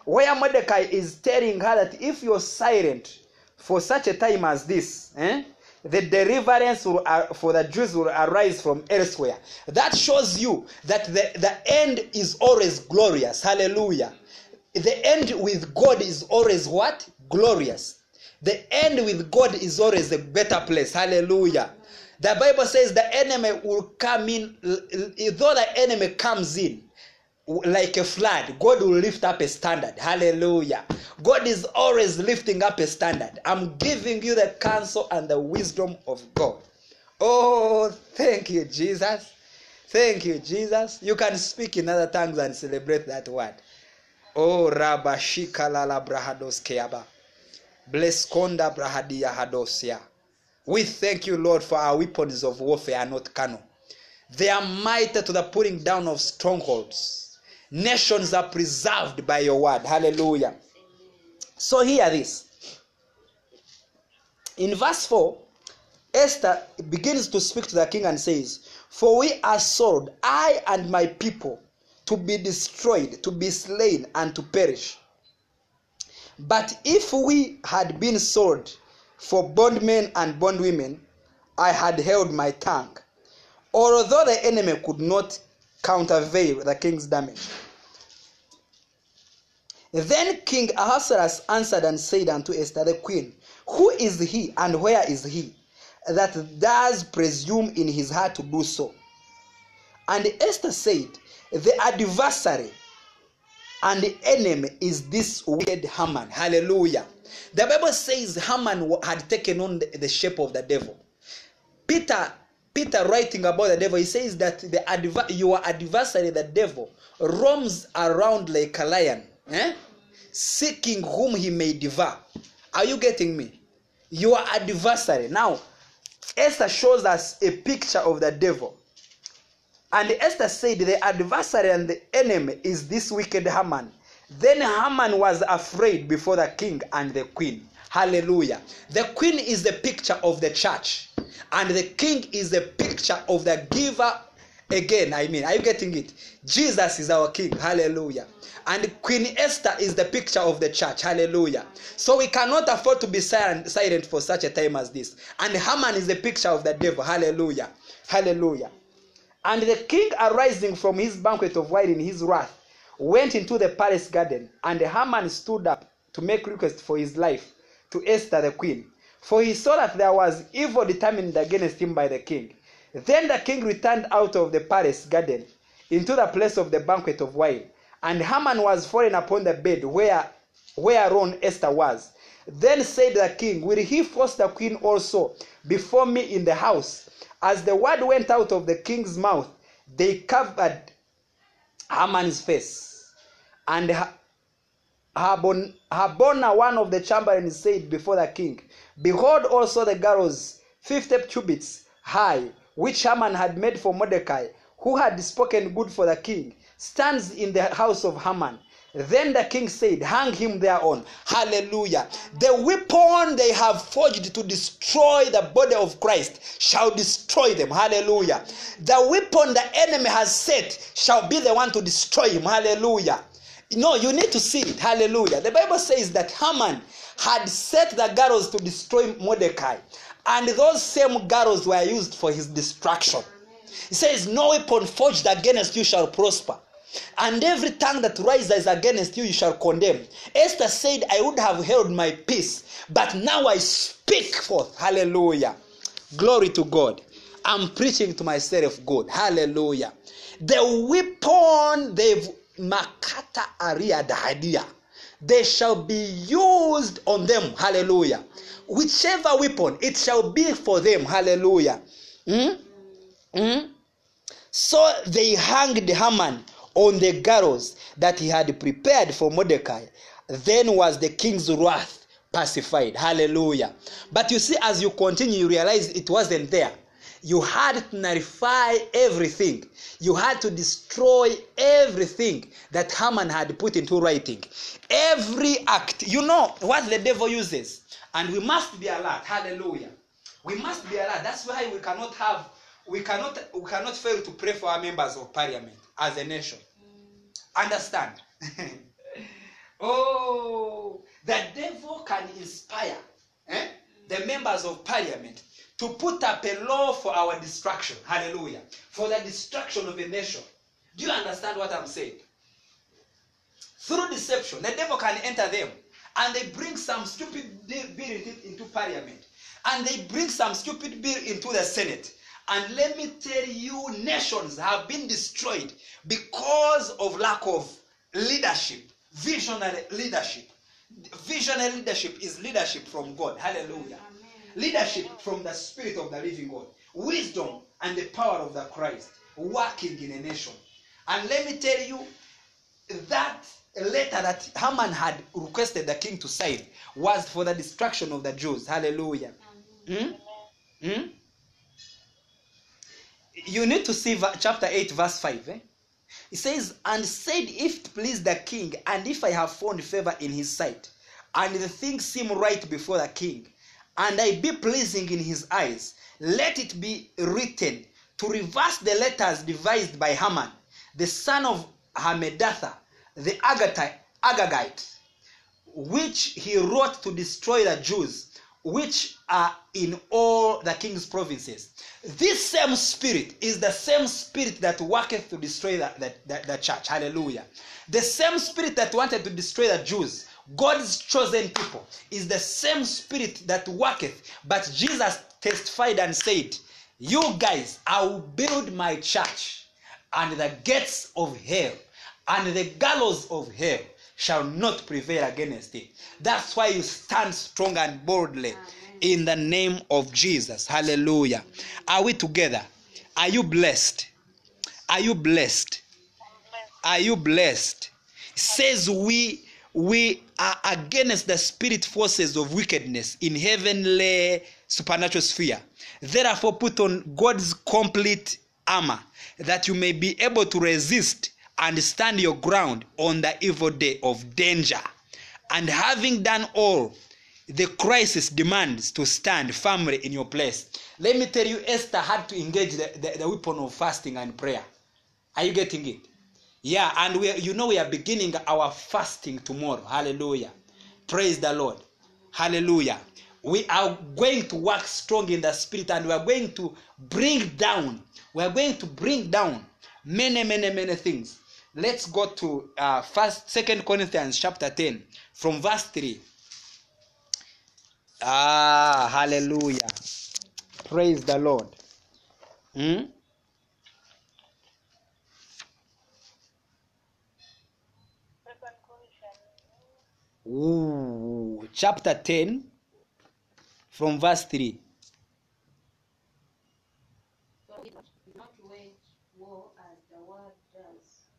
Where Mordecai is telling her that if you're silent for such a time as this, eh, the deliverance will, uh, for the Jews will arise from elsewhere. That shows you that the, the end is always glorious. Hallelujah. The end with God is always what? Glorious. The end with God is always a better place. Hallelujah. The Bible says the enemy will come in, though the enemy comes in like a flood, God will lift up a standard. Hallelujah. God is always lifting up a standard. I'm giving you the counsel and the wisdom of God. Oh, thank you, Jesus. Thank you, Jesus. You can speak in other tongues and celebrate that word. Oh, Rabashika Lala Brahados Keaba. Bless Konda Brahadia Hadosia. We thank you, Lord, for our weapons of warfare are not carnal. They are mighty to the pulling down of strongholds. Nations are preserved by your word. Hallelujah. So, hear this. In verse 4, Esther begins to speak to the king and says, For we are sold, I and my people, to be destroyed, to be slain, and to perish. But if we had been sold for bondmen and bondwomen, I had held my tongue. Although the enemy could not countervail the king's damage. Then King Ahasuerus answered and said unto Esther the queen, Who is he and where is he that does presume in his heart to do so? And Esther said, The adversary and enemy is this wicked Haman. Hallelujah. The Bible says Haman had taken on the, the shape of the devil. Peter, Peter writing about the devil, he says that the adver- your adversary, the devil, roams around like a lion, eh? seeking whom he may devour. Are you getting me? Your adversary. Now, Esther shows us a picture of the devil. And Esther said, The adversary and the enemy is this wicked Haman. Then Haman was afraid before the king and the queen. Hallelujah. The queen is the picture of the church, and the king is the picture of the giver. Again, I mean, are you getting it? Jesus is our king. Hallelujah. And Queen Esther is the picture of the church. Hallelujah. So we cannot afford to be silent, for such a time as this. And Haman is the picture of the devil. Hallelujah. Hallelujah. And the king arising from his banquet of wine in his wrath went into the palace garden, and Haman stood up to make request for his life to Esther the queen. For he saw that there was evil determined against him by the king. Then the king returned out of the palace garden into the place of the banquet of wine. And Haman was fallen upon the bed where whereon Esther was. Then said the king, Will he force the queen also before me in the house? As the word went out of the king's mouth, they covered Haman's face. And Ha- Habon, Habona, one of the chamberlains, said before the king, Behold also the gallows, fifty cubits high, which Haman had made for Mordecai, who had spoken good for the king, stands in the house of Haman. Then the king said, Hang him thereon. Hallelujah. The weapon they have forged to destroy the body of Christ shall destroy them. Hallelujah. The weapon the enemy has set shall be the one to destroy him. Hallelujah. No, you need to see it. Hallelujah. The Bible says that Haman had set the gallows to destroy Mordecai, and those same gallows were used for his destruction. He says, No weapon forged against you shall prosper. And every tongue that rises against you, you shall condemn. Esther said, I would have held my peace, but now I speak forth. Hallelujah. Glory to God. I'm preaching to myself, God. Hallelujah. The weapon they've makata aria. They shall be used on them. Hallelujah. Whichever weapon, it shall be for them. Hallelujah. Hmm? Hmm? So they hanged Haman on the gallows that he had prepared for Mordecai. Then was the king's wrath pacified. Hallelujah. But you see, as you continue, you realize it wasn't there. You had to nullify everything. You had to destroy everything that Haman had put into writing. Every act. You know what the devil uses. And we must be alert. Hallelujah. We must be alert. That's why we cannot have we cannot we cannot fail to pray for our members of parliament as a nation. Understand? [LAUGHS] oh, the devil can inspire eh, the members of parliament to put up a law for our destruction. Hallelujah. For the destruction of a nation. Do you understand what I'm saying? Through deception, the devil can enter them and they bring some stupid bill into, parliament and they bring some stupid bill into the senate and let me tell you nations have been destroyed because of lack of leadership visionary leadership visionary leadership is leadership from god hallelujah leadership from the spirit of the living god wisdom and the power of the christ working in a nation and let me tell you that letter that Haman had requested the king to sign was for the destruction of the Jews. Hallelujah. Hmm? Hmm? You need to see chapter 8, verse 5. Eh? It says, And said, If it please the king, and if I have found favor in his sight, and the thing seem right before the king, and I be pleasing in his eyes, let it be written to reverse the letters devised by Haman, the son of hamedatha the Agagite, which he wrote to destroy the Jews, which are in all the king's provinces. This same spirit is the same spirit that worketh to destroy the, the, the, the church. Hallelujah. The same spirit that wanted to destroy the Jews, God's chosen people, is the same spirit that worketh. But Jesus testified and said, You guys, I will build my church, and the gates of hell and the gallows of hell shall not prevail against it. That's why you stand strong and boldly in the name of Jesus. Hallelujah. Are we together? Are you blessed? Are you blessed? Are you blessed? Says we we are against the spirit forces of wickedness in heavenly supernatural sphere. Therefore, put on God's complete armor that you may be able to resist and stand your ground on the evil day of danger. And having done all, the crisis demands to stand firmly in your place. Let me tell you, Esther had to engage the, the, the weapon of fasting and prayer. Are you getting it? Yeah, and we, you know we are beginning our fasting tomorrow. Hallelujah. Praise the Lord. Hallelujah. We are going to work strong in the spirit and we are going to bring down, we are going to bring down many, many, many things let's go to uh, first second corinthians chapter 10 from verse 3 ah hallelujah. Praise the lord. Hmm? Ooh, chapter 10 from verse 3 For we do not wage war as the world does.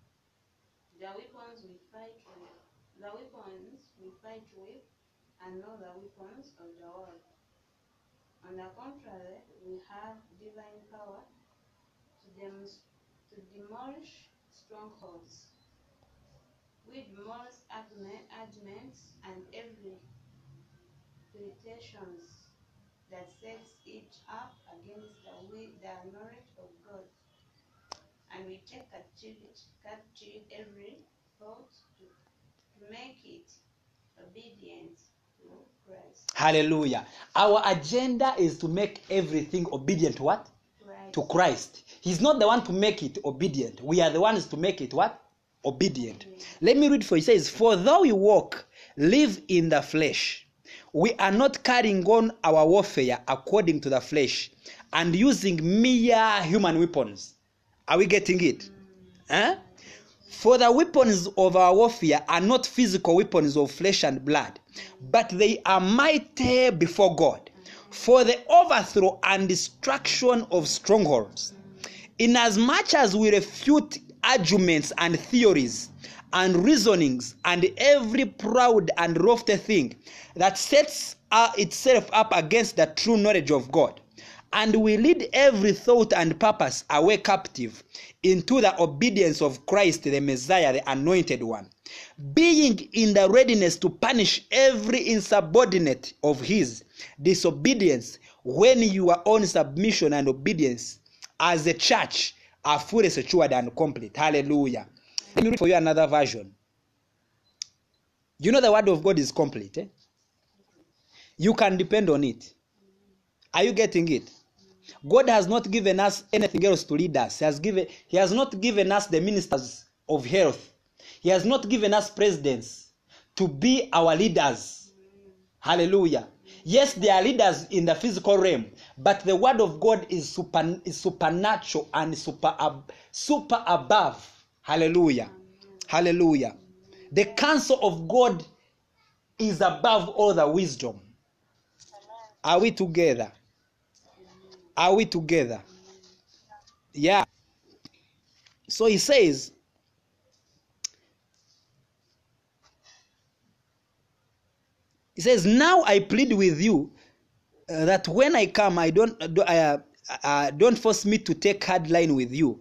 The weapons we fight with, the weapons we fight with, are not the weapons of the world. On the contrary, we have divine power to, dem- to demolish strongholds. We demolish argument- arguments and every pretensions that sets it up against the way the knowledge of God. And we take captive every thought to, to make it obedient Christ. hallelujah. Our agenda is to make everything obedient to what? Christ. to christ. He's not the one to make it obedient. We are the ones to make it what? Obedient. Let me read for you. It says for though we walk live in the flesh we are not carrying on our warfare according to the flesh and using mere human weapons. Are we getting it? Mm. Huh? For the weapons of our warfare are not physical weapons of flesh and blood, but they are mighty before God for the overthrow and destruction of strongholds. Inasmuch as we refute arguments and theories and reasonings and every proud and lofty thing that sets uh, itself up against the true knowledge of God, and we lead every thought and purpose away captive into the obedience of Christ the Messiah, the anointed one, being in the readiness to punish every insubordinate of his disobedience when your own submission and obedience as a church are fully secured and complete. Hallelujah. Let me read for you another version. You know the word of God is complete. Eh? You can depend on it. Are you getting it? God has not given us anything else to lead us. He has given He has not given us the ministers of health. He has not given us presidents to be our leaders. Hallelujah. Yes, they are leaders in the physical realm, but the word of God is super is supernatural and super super above. Hallelujah. Hallelujah. The counsel of God is above all the wisdom. Are we together? Are we together? Yeah. So he says, he says, now I plead with you uh, that when I come, I don't, uh, uh, don't force me to take hard line with you,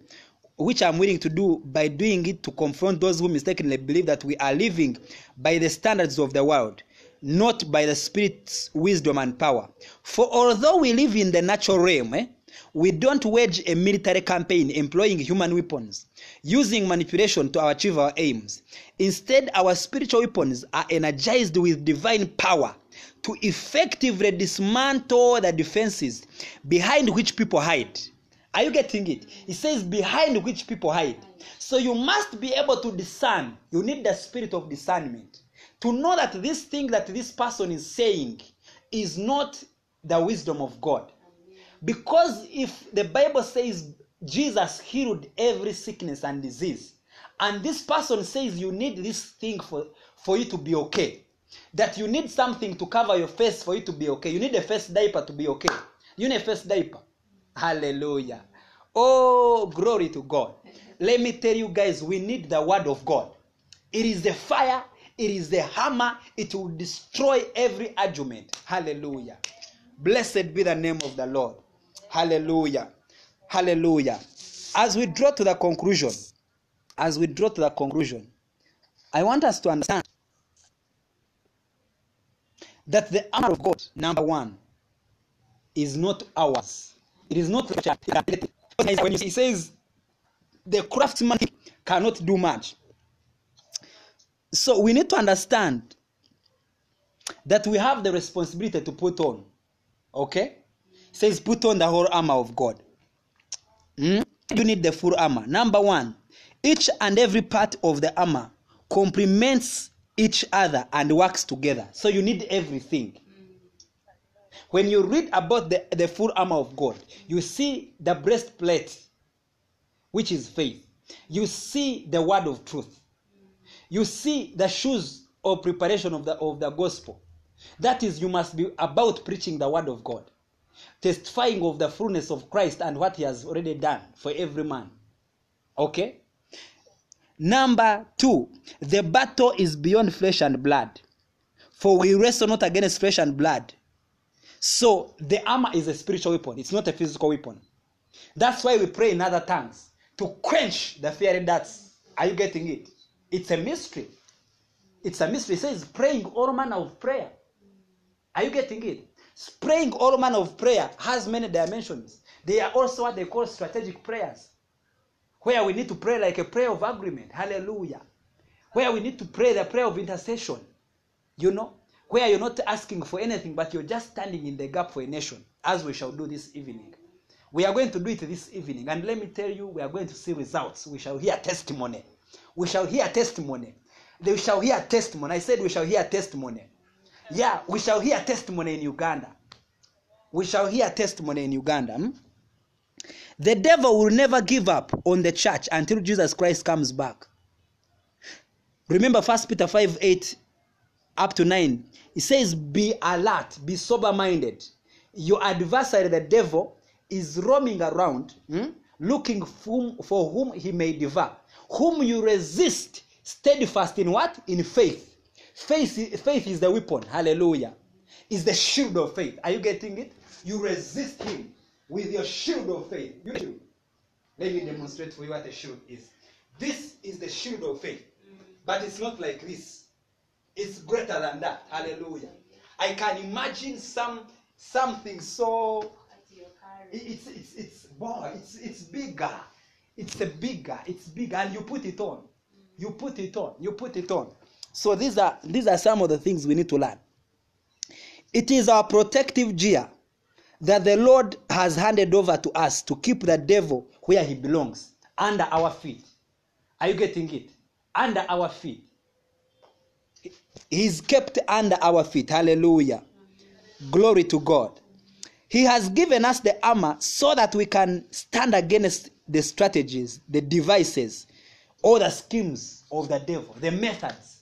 which I'm willing to do by doing it to confront those who mistakenly believe that we are living by the standards of the world, not by the Spirit's wisdom and power. For although we live in the natural realm, eh, we don't wage a military campaign employing human weapons, using manipulation to achieve our aims. Instead, our spiritual weapons are energized with divine power to effectively dismantle the defenses behind which people hide. Are you getting it? It says behind which people hide. So you must be able to discern. You need the spirit of discernment to know that this thing that this person is saying is not the wisdom of God. Because if the Bible says Jesus healed every sickness and disease, and this person says you need this thing for, for you to be okay, that you need something to cover your face for you to be okay, you need a face diaper to be okay. You need a face diaper. Hallelujah. Oh, glory to God. Let me tell you guys, we need the word of God. It is the fire, it is the hammer, it will destroy every argument. Hallelujah. Blessed be the name of the Lord. Hallelujah. Hallelujah. As we draw to the conclusion, as we draw to the conclusion, I want us to understand that the armor of God, number one, is not ours. It is not when he says the craftsman cannot do much. So we need to understand that we have the responsibility to put on. Okay? It says put on the whole armor of God. Hmm? You need the full armor. Number one, Each and every part of the armor complements each other and works together. So you need everything. When you read about the, the full armor of God, you see the breastplate, which is faith. You see the word of truth. You see the shoes of preparation of the, of the gospel. That is, you must be about preaching the word of God, testifying of the fullness of Christ and what he has already done for every man. Okay? Number two, the battle is beyond flesh and blood. For we wrestle not against flesh and blood. So the armor is a spiritual weapon, it's not a physical weapon. That's why we pray in other tongues to quench the fiery darts. Are you getting it? It's a mystery. It's a mystery. It says praying all manner of prayer. Are you getting it? Praying all manner of prayer has many dimensions. They are also what they call strategic prayers, where we need to pray like a prayer of agreement. Hallelujah. Where we need to pray the prayer of intercession. You know, where you're not asking for anything, but you're just standing in the gap for a nation, as we shall do this evening. We are going to do it this evening, and let me tell you, we are going to see results. We shall hear testimony. We shall hear testimony. They shall hear testimony. I said we shall hear testimony. Yeah, we shall hear testimony in Uganda. We shall hear testimony in Uganda. hmm? The devil will never give up on the church until Jesus Christ comes back. Remember 1 Peter 5 8 up to 9. It says, Be alert, be sober minded. Your adversary, the devil, is roaming around hmm, looking for, for whom he may devour. Whom you resist, steadfast in what? In faith. Faith, faith is the weapon. Hallelujah. Is the shield of faith. Are you getting it? You resist him with your shield of faith. You Let me demonstrate for you what a shield is. This is the shield of faith. But it's not like this. It's greater than that. Hallelujah. I can imagine some something so As your carry. it- it's it's it's boy, it's it's bigger. It's a bigger, it's bigger, and you put it on. You put it on, you put it on. So these are these are some of the things we need to learn. It is our protective gear that the Lord has handed over to us to keep the devil where he belongs, under our feet. Are you getting it? Under our feet. He's kept under our feet. Hallelujah. Glory to God. He has given us the armor so that we can stand against the strategies, the devices, all the schemes of the devil, the methods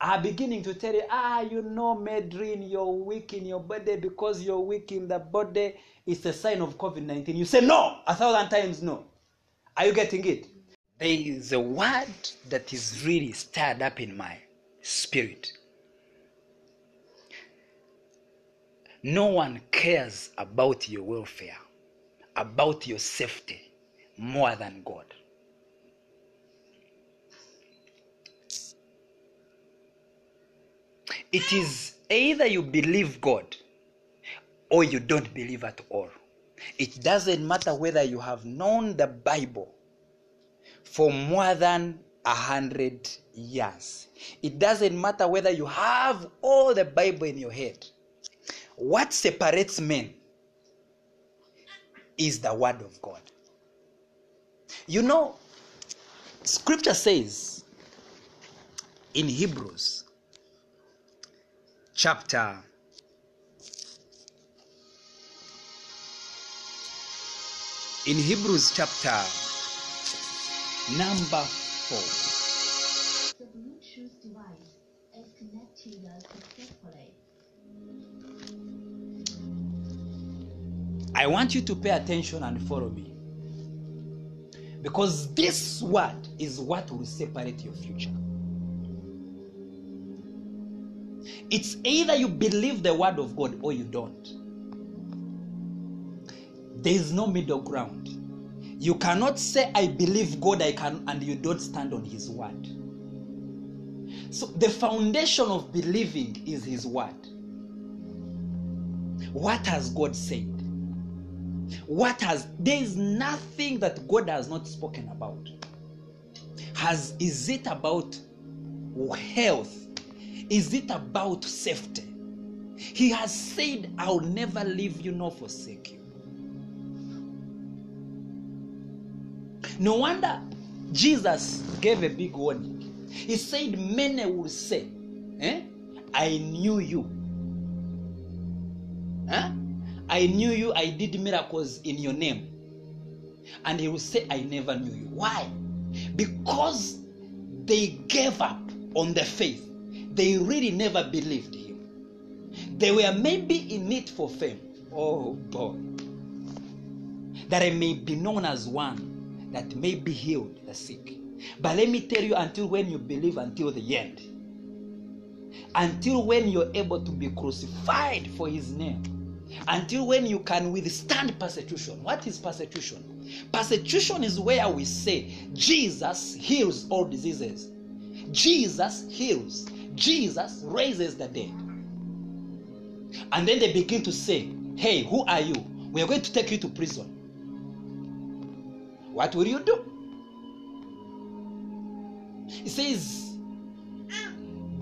are beginning to tell you, ah, you know, Medrin, you're weak in your body because you're weak in the body. It's a sign of COVID 19. You say, no, a thousand times no. Are you getting it? There is a word that is really stirred up in my spirit. No one cares about your welfare, about your safety more than God. It is either you believe God or you don't believe at all. It doesn't matter whether you have known the Bible for more than a hundred years. It doesn't matter whether you have all the Bible in your head. What separates men is the Word of God. You know, Scripture says in Hebrews chapter in Hebrews chapter number 4 I want you to pay attention and follow me. Because this word is what will separate your future. It's either you believe the word of God or you don't. There is no middle ground. You cannot say, I believe God, I can, and you don't stand on His word. So, the foundation of believing is His word. What has God said? What has there is nothing that god has not spoken about has is it about health is it about safety he has said i'll never leave you nor forsake you no wonder Jesus gave a big warning. He said, Many will say, eh, I knew you. Huh? I knew you, I did miracles in your name. And he will say, I never knew you. Why? Because they gave up on the faith. They really never believed him. They were maybe in it for fame. Oh boy. That I may be known as one that may be healed the sick. But let me tell you, until when you believe until the end, until when you're able to be crucified for his name, until when you can withstand persecution. What is persecution? Persecution is where we say Jesus heals all diseases, Jesus heals, Jesus raises the dead. And then they begin to say, Hey, who are you? We are going to take you to prison. What will you do? He says,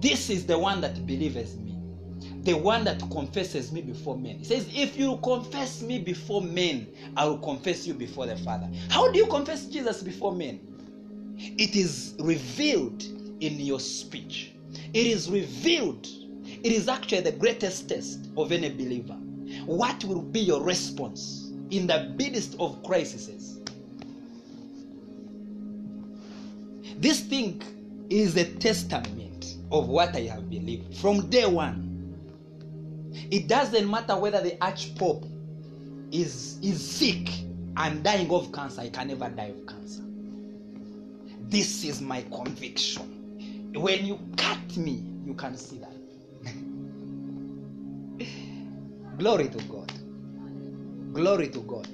This is the one that believeth me, the one that confesses me before men. He says, If you confess me before men, I will confess you before the Father. How do you confess Jesus before men? It is revealed in your speech, it is revealed. It is actually the greatest test of any believer. What will be your response in the midst of crises? This thing is a testament of what I have believed from day one. It doesn't matter whether the archpope is, is sick and dying of cancer, I can never die of cancer. This is my conviction. When you cut me, you can see that. [LAUGHS] Glory to God. Glory to God.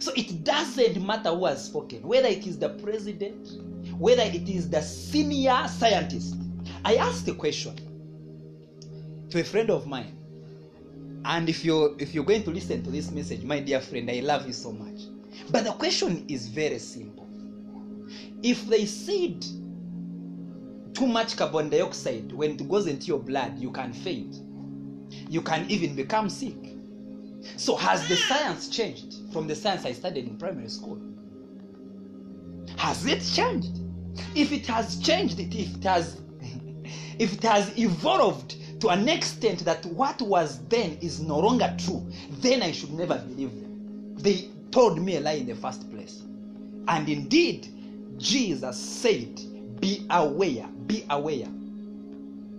So it doesn't matter who has spoken, whether it is the president, whether it is the senior scientist. I asked the question to a friend of mine. And if you're if you're going to listen to this message, my dear friend, I love you so much. But the question is very simple. If they said too much carbon dioxide when it goes into your blood, you can faint. You can even become sick. So has the science changed from the science I studied in primary school? Has it changed? If it has changed, if it has [LAUGHS] if it has evolved to an extent that what was then is no longer true, then I should never believe them. They told me a lie in the first place. And indeed, Jesus said, Be aware, be aware.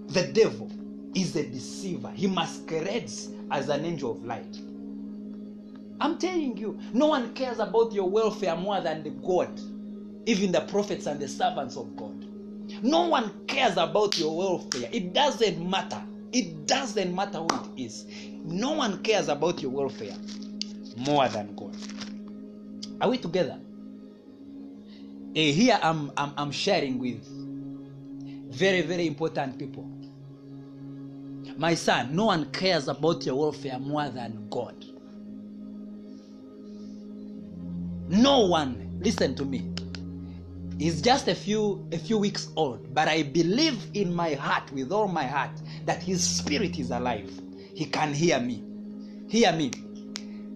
The devil is a deceiver, he masquerades as an angel of light. I'm telling you, no one cares about your welfare more than the God, even the prophets and the servants of God. No one cares about your welfare. It doesn't matter. It doesn't matter who it is. No one cares about your welfare more than God. Are we together? Eh, here I'm, I'm, I'm sharing with very, very important people. My son, no one cares about your welfare more than God. No one, listen to me. He's just a few a few weeks old, but I believe in my heart with all my heart that his spirit is alive. He can hear me. Hear me.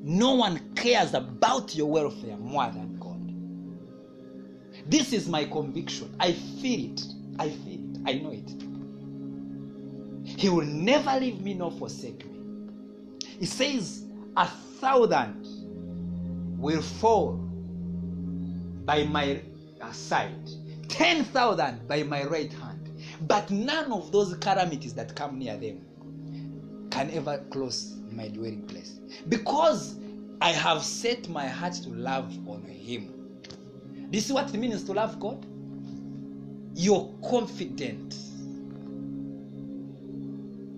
No one cares about your welfare more than God. This is my conviction. I feel it. I feel it. I know it. He will never leave me nor forsake me. He says, A thousand will fall by my side, 10,000 by my right hand, but none of those calamities that come near them can ever close my dwelling place. Because I have set my heart to love on Him. This is what it means to love God? You're confident.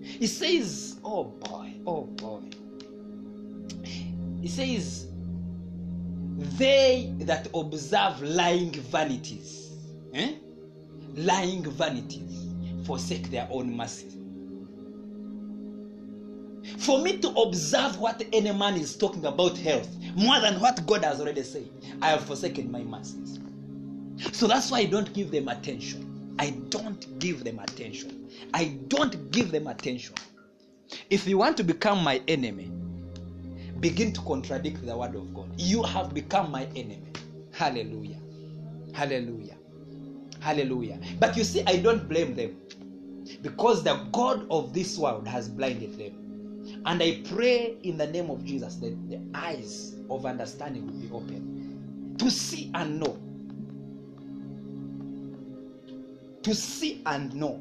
He says, Oh boy, oh boy. He says, They that observe lying vanities, eh? lying vanities, forsake their own mercy. For me to observe what any man is talking about health more than what God has already said, I have forsaken my mercies. So that's why I don't give them attention. I don't give them attention. I don't give them attention. If you want to become my enemy, begin to contradict the word of God. You have become my enemy. Hallelujah. Hallelujah. Hallelujah. But you see, I don't blame them because the God of this world has blinded them. And I pray in the name of Jesus that the eyes of understanding will be open to see and know. To see and know.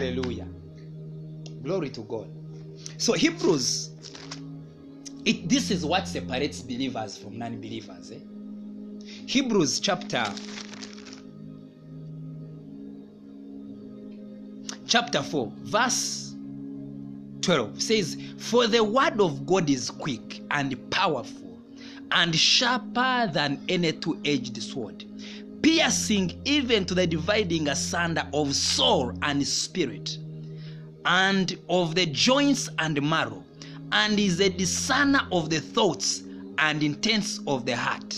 Hallelujah. Glory to God. So, Hebrews, it, this is what separates believers from non believers. Eh? Hebrews chapter chapter 4 verse 12 says for the word of god is quick and powerful and sharper than any two-edged sword piercing even to the dividing asunder of soul and spirit and of the joints and marrow and is a discerner of the thoughts and intents of the heart.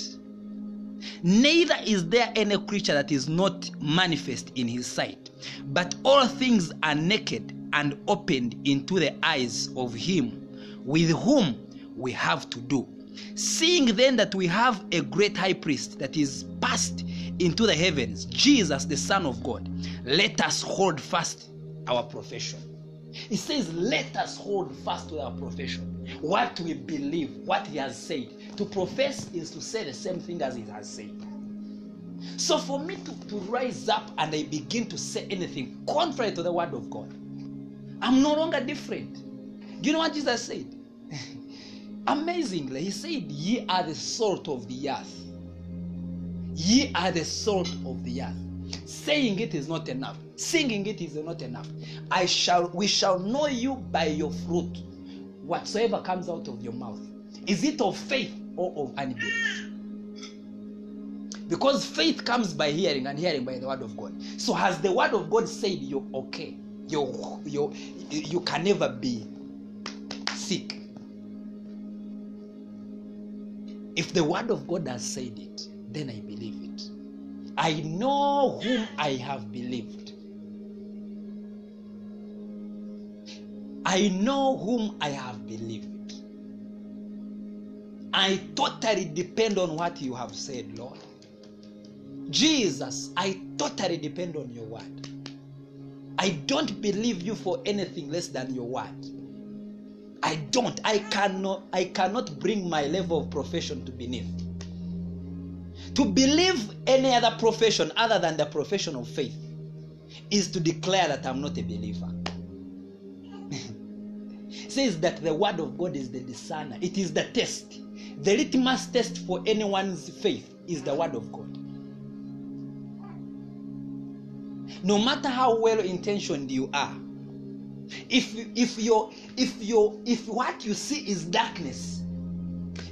Neither is there any creature that is not manifest in his sight but all things are naked and opened into the eyes of him with whom we have to do. Seeing then that we have a great high priest that is passed into the heavens jesus the son of god let us hold fast our profession he says let us hold fast to our profession what we believe what he has said to profess is to say the same thing as he has said so for me to, to rise up and I begin to say anything contrary to the word of God, I'm no longer different. Do you know what Jesus said? [LAUGHS] Amazingly, he said, Ye are the salt of the earth. Ye are the salt of the earth. Saying it is not enough. Singing it is not enough. I shall we shall know you by your fruit. Whatsoever comes out of your mouth. Is it of faith or of unbelief? Because faith comes by hearing and hearing by the word of God. So has the word of God said you're okay? You you you can never be sick. If the word of God has said it, then I believe it. I know whom I have believed. I know whom I have believed. I totally depend on what you have said, Lord. Jesus, I totally depend on your word. I don't believe you for anything less than your word. I don't. I cannot I cannot bring my level of profession to beneath. To believe any other profession other than the profession of faith is to declare that I'm not a believer. [LAUGHS] says that the word of God is the discerner. It is the test. The litmus test for anyone's faith is the word of God. no matter how well intentioned you are if if your if your if what you see is darkness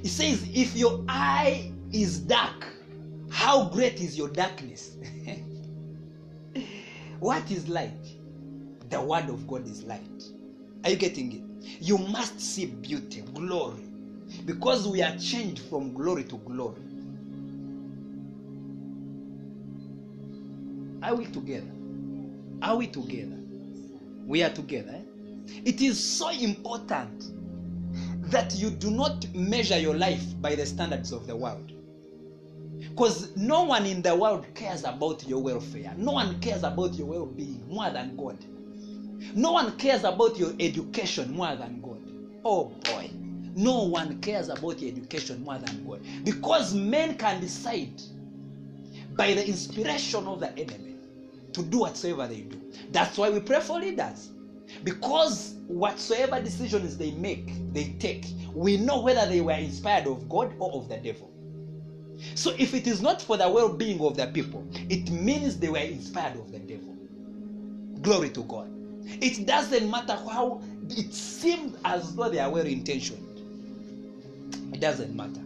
it says if your eye is dark how great is your darkness [LAUGHS] what is light the word of god is light are you getting it you must see beauty glory because we are changed from glory to glory are we together are we together? We are together. Eh? It is so important that you do not measure your life by the standards of the world. Because no one in the world cares about your welfare. No one cares about your well being more than God. No one cares about your education more than God. Oh boy. No one cares about your education more than God. Because men can decide by the inspiration of the enemy to do whatsoever they do. That's why we pray for leaders. Because whatsoever decisions they make, they take, we know whether they were inspired of God or of the devil. So if it is not for the well being of the people, it means they were inspired of the devil. Glory to God. It doesn't matter how it seems as though they are well intentioned. It doesn't matter.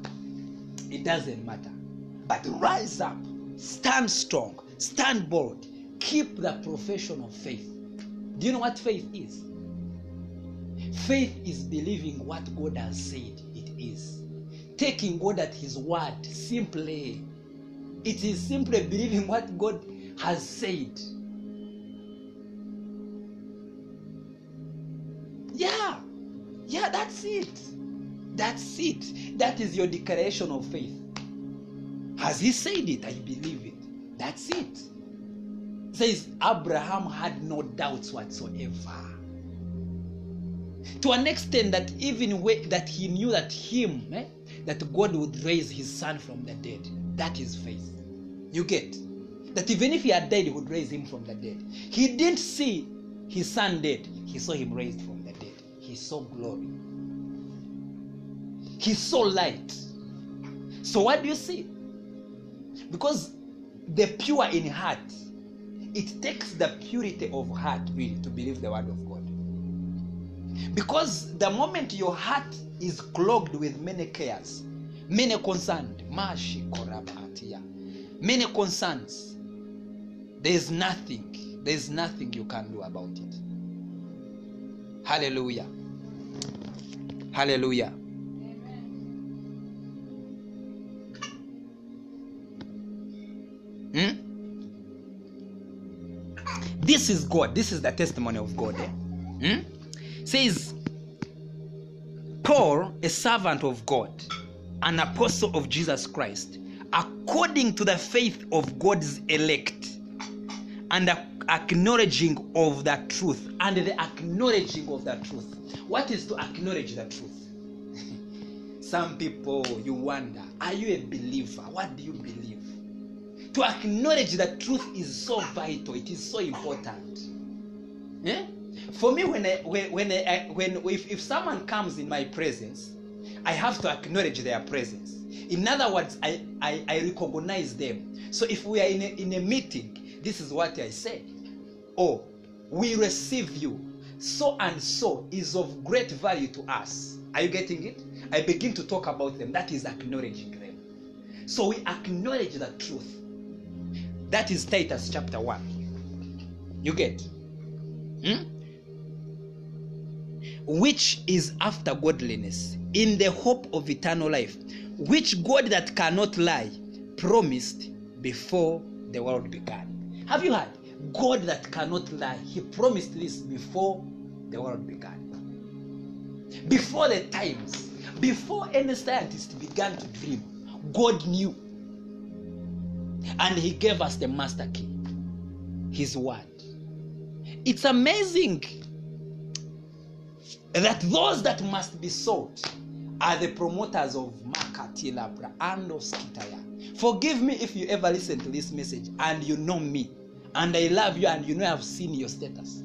It doesn't matter. But rise up, stand strong, stand bold, keep the profession of faith. Do you know what faith is? Faith is believing what God has said it is. Taking God at His word simply. It is simply believing what God has said. Yeah. Yeah, that's it. That's it. That is your declaration of faith. Has he said it? I believe it. That's it. Says Abraham had no doubts whatsoever. To an extent that even way, that he knew that him, eh, that God would raise his son from the dead. That is faith. You get that even if he had died, he would raise him from the dead. He didn't see his son dead. He saw him raised from the dead. He saw glory. He saw light. So what do you see? Because the pure in heart, it takes the purity of heart really to believe the word of God. Because the moment your heart is clogged with many cares, many concerns, many concerns, there is nothing, there is nothing you can do about it. Hallelujah. Hallelujah. Hmm? This is God. This is the testimony of God. Hmm? Says Paul, a servant of God, an apostle of Jesus Christ, according to the faith of God's elect, and ac- acknowledging of the truth, and the acknowledging of the truth. What is to acknowledge the truth? [LAUGHS] Some people, you wonder, are you a believer? What do you believe? To acknowledge the truth is so vital, it is so important. Eh? For me, when I, when I, when if, if someone comes in my presence, I have to acknowledge their presence. In other words, I, I, I recognize them. So if we are in a, in a meeting, this is what I say. Oh, we receive you. So and so is of great value to us. Are you getting it? I begin to talk about them. That is acknowledging them. So we acknowledge the truth. That is Titus chapter 1. You get? Hmm? Which is after godliness, in the hope of eternal life, which God that cannot lie promised before the world began. Have you heard? God that cannot lie, He promised this before the world began. Before the times, before any scientist began to dream, God knew. And He gave us the master key, His word. It's amazing that those that must be sought are the promoters of Makatilabra and of Skitaya. Forgive me if you ever listen to this message and you know me and I love you and you know I've seen your status.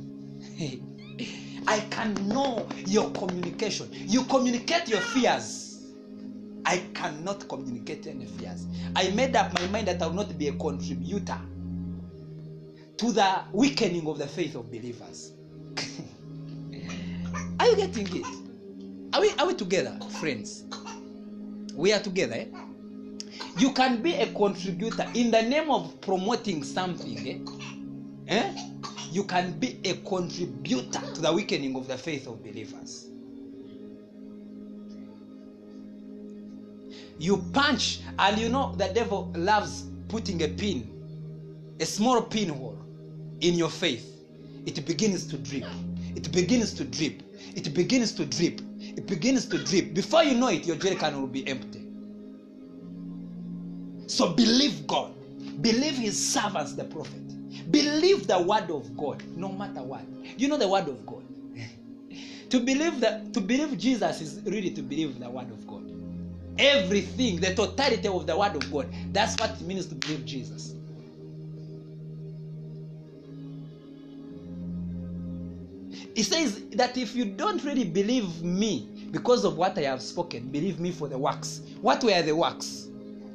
[LAUGHS] I can know your communication. You communicate your fears. I cannot communicate any fears. I made up my mind that I will not be a contributor to the weakening of the faith of believers. [LAUGHS] are you getting it? Are we, are we together, friends? We are together. Eh? You can be a contributor in the name of promoting something. Eh? Eh? You can be a contributor to the weakening of the faith of believers. You punch, and you know the devil loves putting a pin, a small pinhole in your faith. It begins to drip. It begins to drip. It begins to drip. It begins to drip. Before you know it, your jerrycan will be empty. So believe God. Believe his servants, the prophet. Believe the word of God, no matter what. You know the word of God. [LAUGHS] to believe that to believe Jesus is really to believe the word of God. Everything, the totality of the word of God. That's what it means to believe Jesus. He says that if you don't really believe me because of what I have spoken, believe me for the works. What were the works?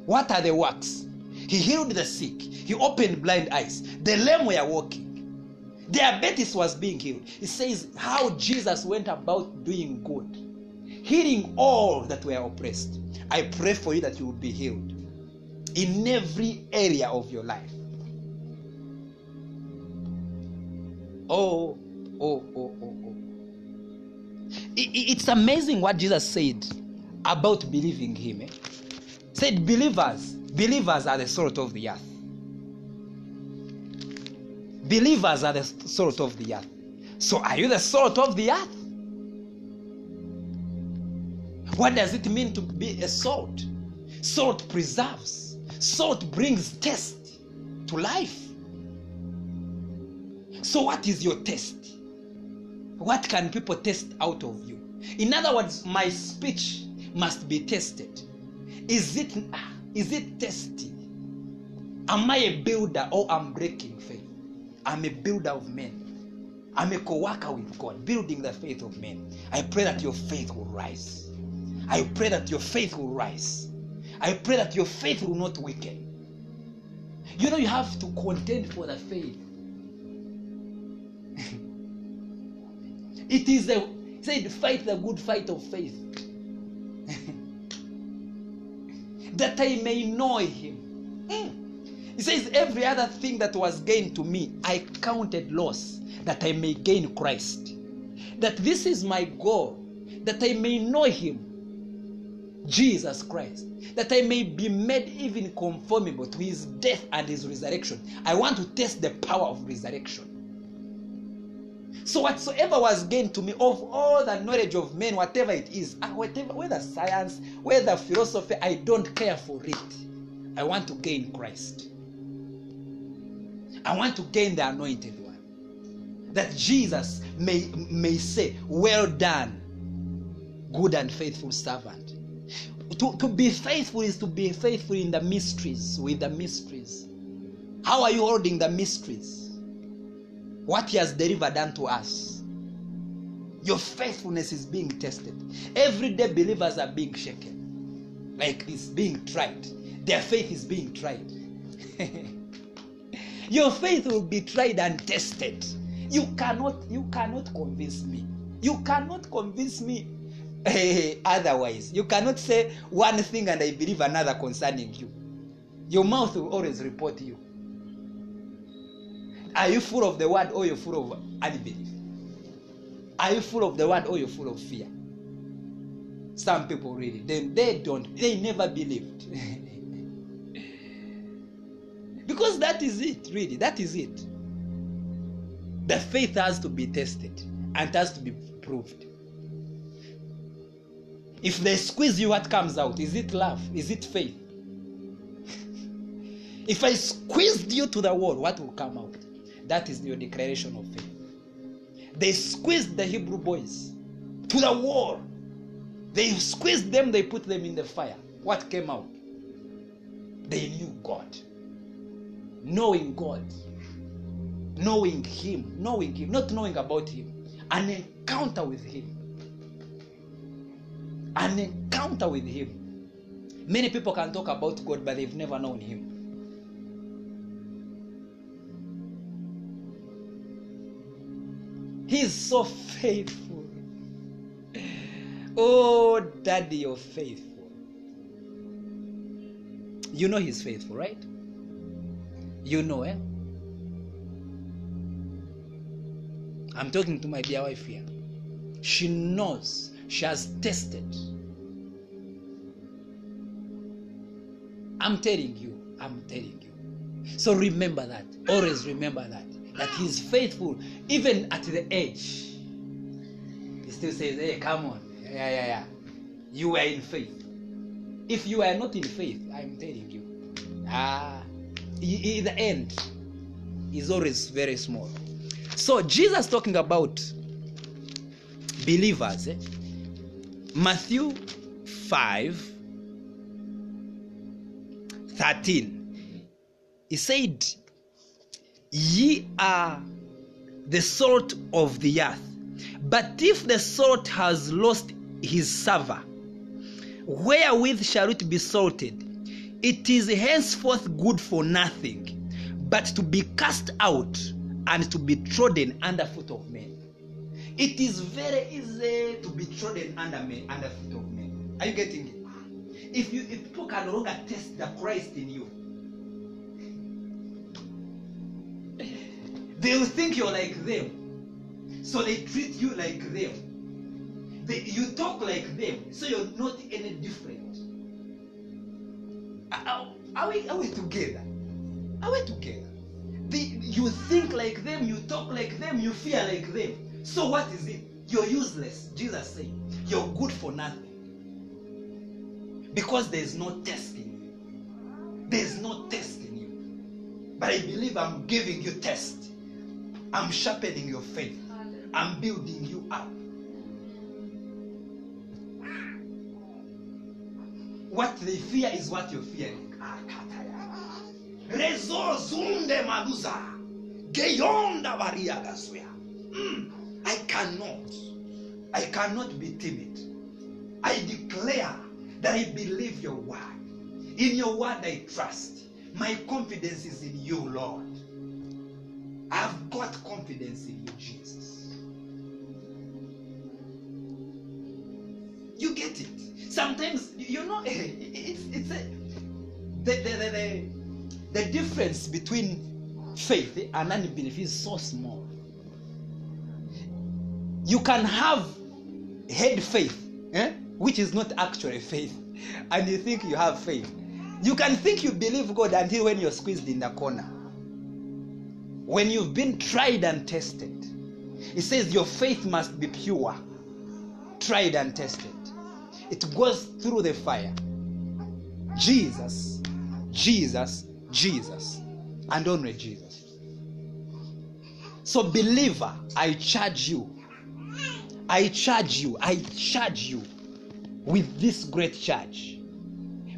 What are the works? He healed the sick. He opened blind eyes. The lame were walking. Diabetes was being healed. He says how Jesus went about doing good, healing all that were oppressed. I pray for you that you will be healed in every area of your life. Oh, oh, oh, oh, oh. It's amazing what Jesus said about believing Him. eh? Said, believers, believers are the salt of the earth. Believers are the salt of the earth. So, are you the salt of the earth? What does it mean to be a salt? Salt preserves, salt brings taste to life. So, what is your taste? What can people taste out of you? In other words, my speech must be tested. Is it ah, it tasty? Am I a builder or I'm breaking faith? I'm a builder of men. I'm a co-worker with God, building the faith of men. I pray that your faith will rise. I pray that your faith will rise. I pray that your faith will not weaken. You know, you have to contend for the faith. It is a said, fight the good fight of faith. [LAUGHS] that I may know him. Mm. He says, Every other thing that was gained to me, I counted loss, that I may gain Christ. That this is my goal, that I may know him, Jesus Christ, that I may be made even conformable to his death and his resurrection. I want to test the power of resurrection. So whatsoever was gained to me of all the knowledge of men, whatever it is, ah, whatever, whether science, whether philosophy, I don't care for it. I want to gain Christ. I want to gain the anointed one. That Jesus may, may say, Well done, good and faithful servant. To, to be faithful is to be faithful in the mysteries, with the mysteries. How are you holding the mysteries? What he has delivered unto us. Your faithfulness is being tested. Everyday believers are being shaken. Like this, being tried. Their faith is being tried. [LAUGHS] Your faith will be tried and tested. You cannot, you cannot convince me. You cannot convince me [LAUGHS] otherwise. You cannot say one thing and I believe another concerning you. Your mouth will always report you. Are you full of the word or you're full of unbelief? Are you full of the word or you're full of fear? Some people really, then they don't, they never believed. [LAUGHS] because that is it, really, that is it. The faith has to be tested and has to be proved. If they squeeze you, what comes out? Is it love? Is it faith? [LAUGHS] if I squeezed you to the wall, what will come out? That is your declaration of faith. They squeezed the Hebrew boys to the wall. They squeezed them, they put them in the fire. What came out? They knew God. Knowing God. Knowing Him. Knowing Him. Not knowing about Him. An encounter with Him. An encounter with Him. Many people can talk about God, but they've never known Him. He's so faithful. Oh, Daddy, you're faithful. You know He's faithful, right? You know, eh? I'm talking to my dear wife here. She knows, she has tested. I'm telling you, I'm telling you. So remember that. Always remember that. That He's faithful even at the age. He still says, Hey, come on. Yeah, yeah, yeah. You were in faith. If you are not in faith, I'm telling you, ah, in the end is always very small. So Jesus talking about believers. Eh? Matthew 5 13. He said, Ye are the salt of the earth. But if the salt has lost his savour, wherewith shall it be salted? It is henceforth good for nothing, but to be cast out and to be trodden under foot of men. It is very easy to be trodden under men, under foot of men. Are you getting it? If you if people can no longer test the Christ in you, they will think you're like them. So they treat you like them. They, you talk like them, so you're not any different. Are, are we, are we together? Are we together? The, you think like them, you talk like them, you feel like them. So what is it? You're useless. Jesus said, You're good for nothing. because there's no test in you. There's no test in you. But I believe I'm giving you test. I'm sharpening your faith. I'm building you up. What they fear is what you're fearing. Rezo zunde maluza. Geyonda varia gaswea. Mm, I cannot. I cannot be timid. I declare that I believe your word. In your word I trust. My confidence is in you, Lord. I've got confidence in you, Jesus. You get it. Sometimes you know [LAUGHS] it's it's a, the, the, the, the, difference between faith and unbelief is so small. You can have head faith, eh? which is not actually faith, [LAUGHS] and you think you have faith. You can think you believe God until when you're squeezed in the corner. When you've been tried and tested, it says your faith must be pure, tried and tested. It goes through the fire. Jesus, Jesus, Jesus, and only Jesus. So, believer, I charge you. I charge you. I charge you with this great charge.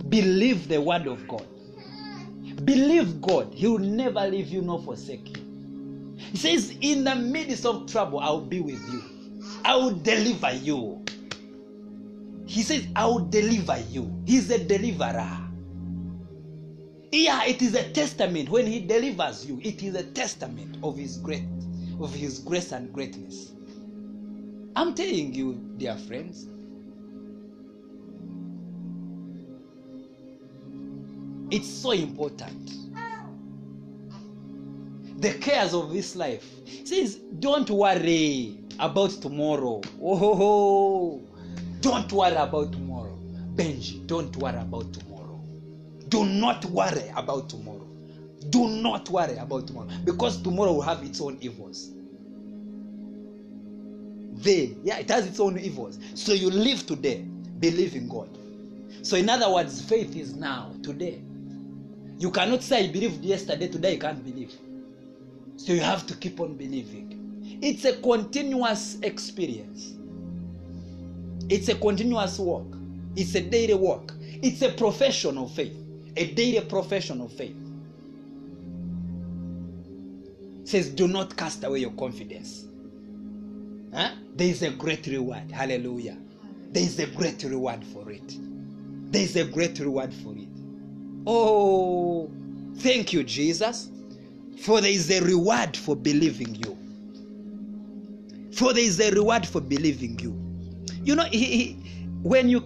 Believe the word of God. Believe God. He will never leave you nor forsake you. He says, In the midst of trouble, I will be with you. I will deliver you. He says, I will deliver you. He's a deliverer. Yeah, it is a testament. When he delivers you, it is a testament of his great, of his grace and greatness. I'm telling you, dear friends. It's so important. The cares of this life. Says, don't worry about tomorrow. Oh, don't worry about tomorrow. Benji, don't worry about tomorrow. Do not worry about tomorrow. Do not worry about tomorrow because tomorrow will have its own evils. They, yeah, it has its own evils. So you live today, believe in God. So, in other words, faith is now, today. You cannot say, I believed yesterday, today I can't believe. So, you have to keep on believing. It's a continuous experience, it's a continuous work, it's a daily work, it's a profession of faith, a daily profession of faith. It says, Do not cast away your confidence. Huh? There is a great reward. Hallelujah. There is a great reward for it. There is a great reward for it. Oh, thank you, Jesus. For there is a reward for believing you. For there is a reward for believing you. You know, he, he, when you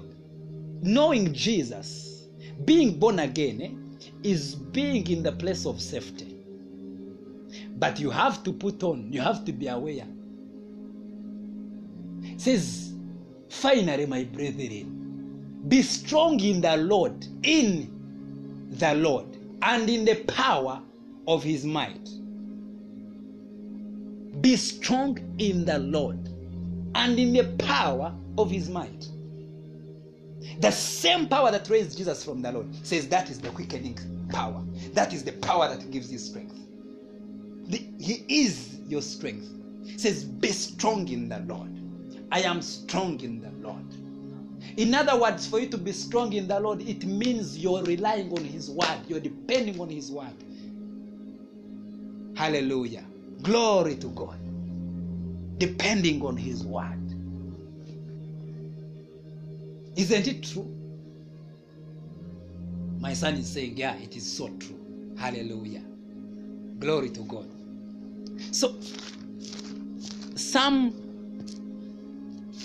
knowing Jesus, being born again eh, is being in the place of safety. But you have to put on, you have to be aware says, Finally, my brethren, be strong in the Lord, in the Lord, and in the power of his might. Be strong in the Lord and in the power of his might. The same power that raised Jesus from the Lord says that is the quickening power. That is the power that gives you strength. The- he is your strength. says, Be strong in the Lord. I am strong in the Lord. In other words, for you to be strong in the Lord, it means you're relying on His word, you're depending on His word. Hallelujah. Glory to God. Depending on His word. Isn't it true? My son is saying, Yeah, it is so true. Hallelujah. Glory to God. So, Psalm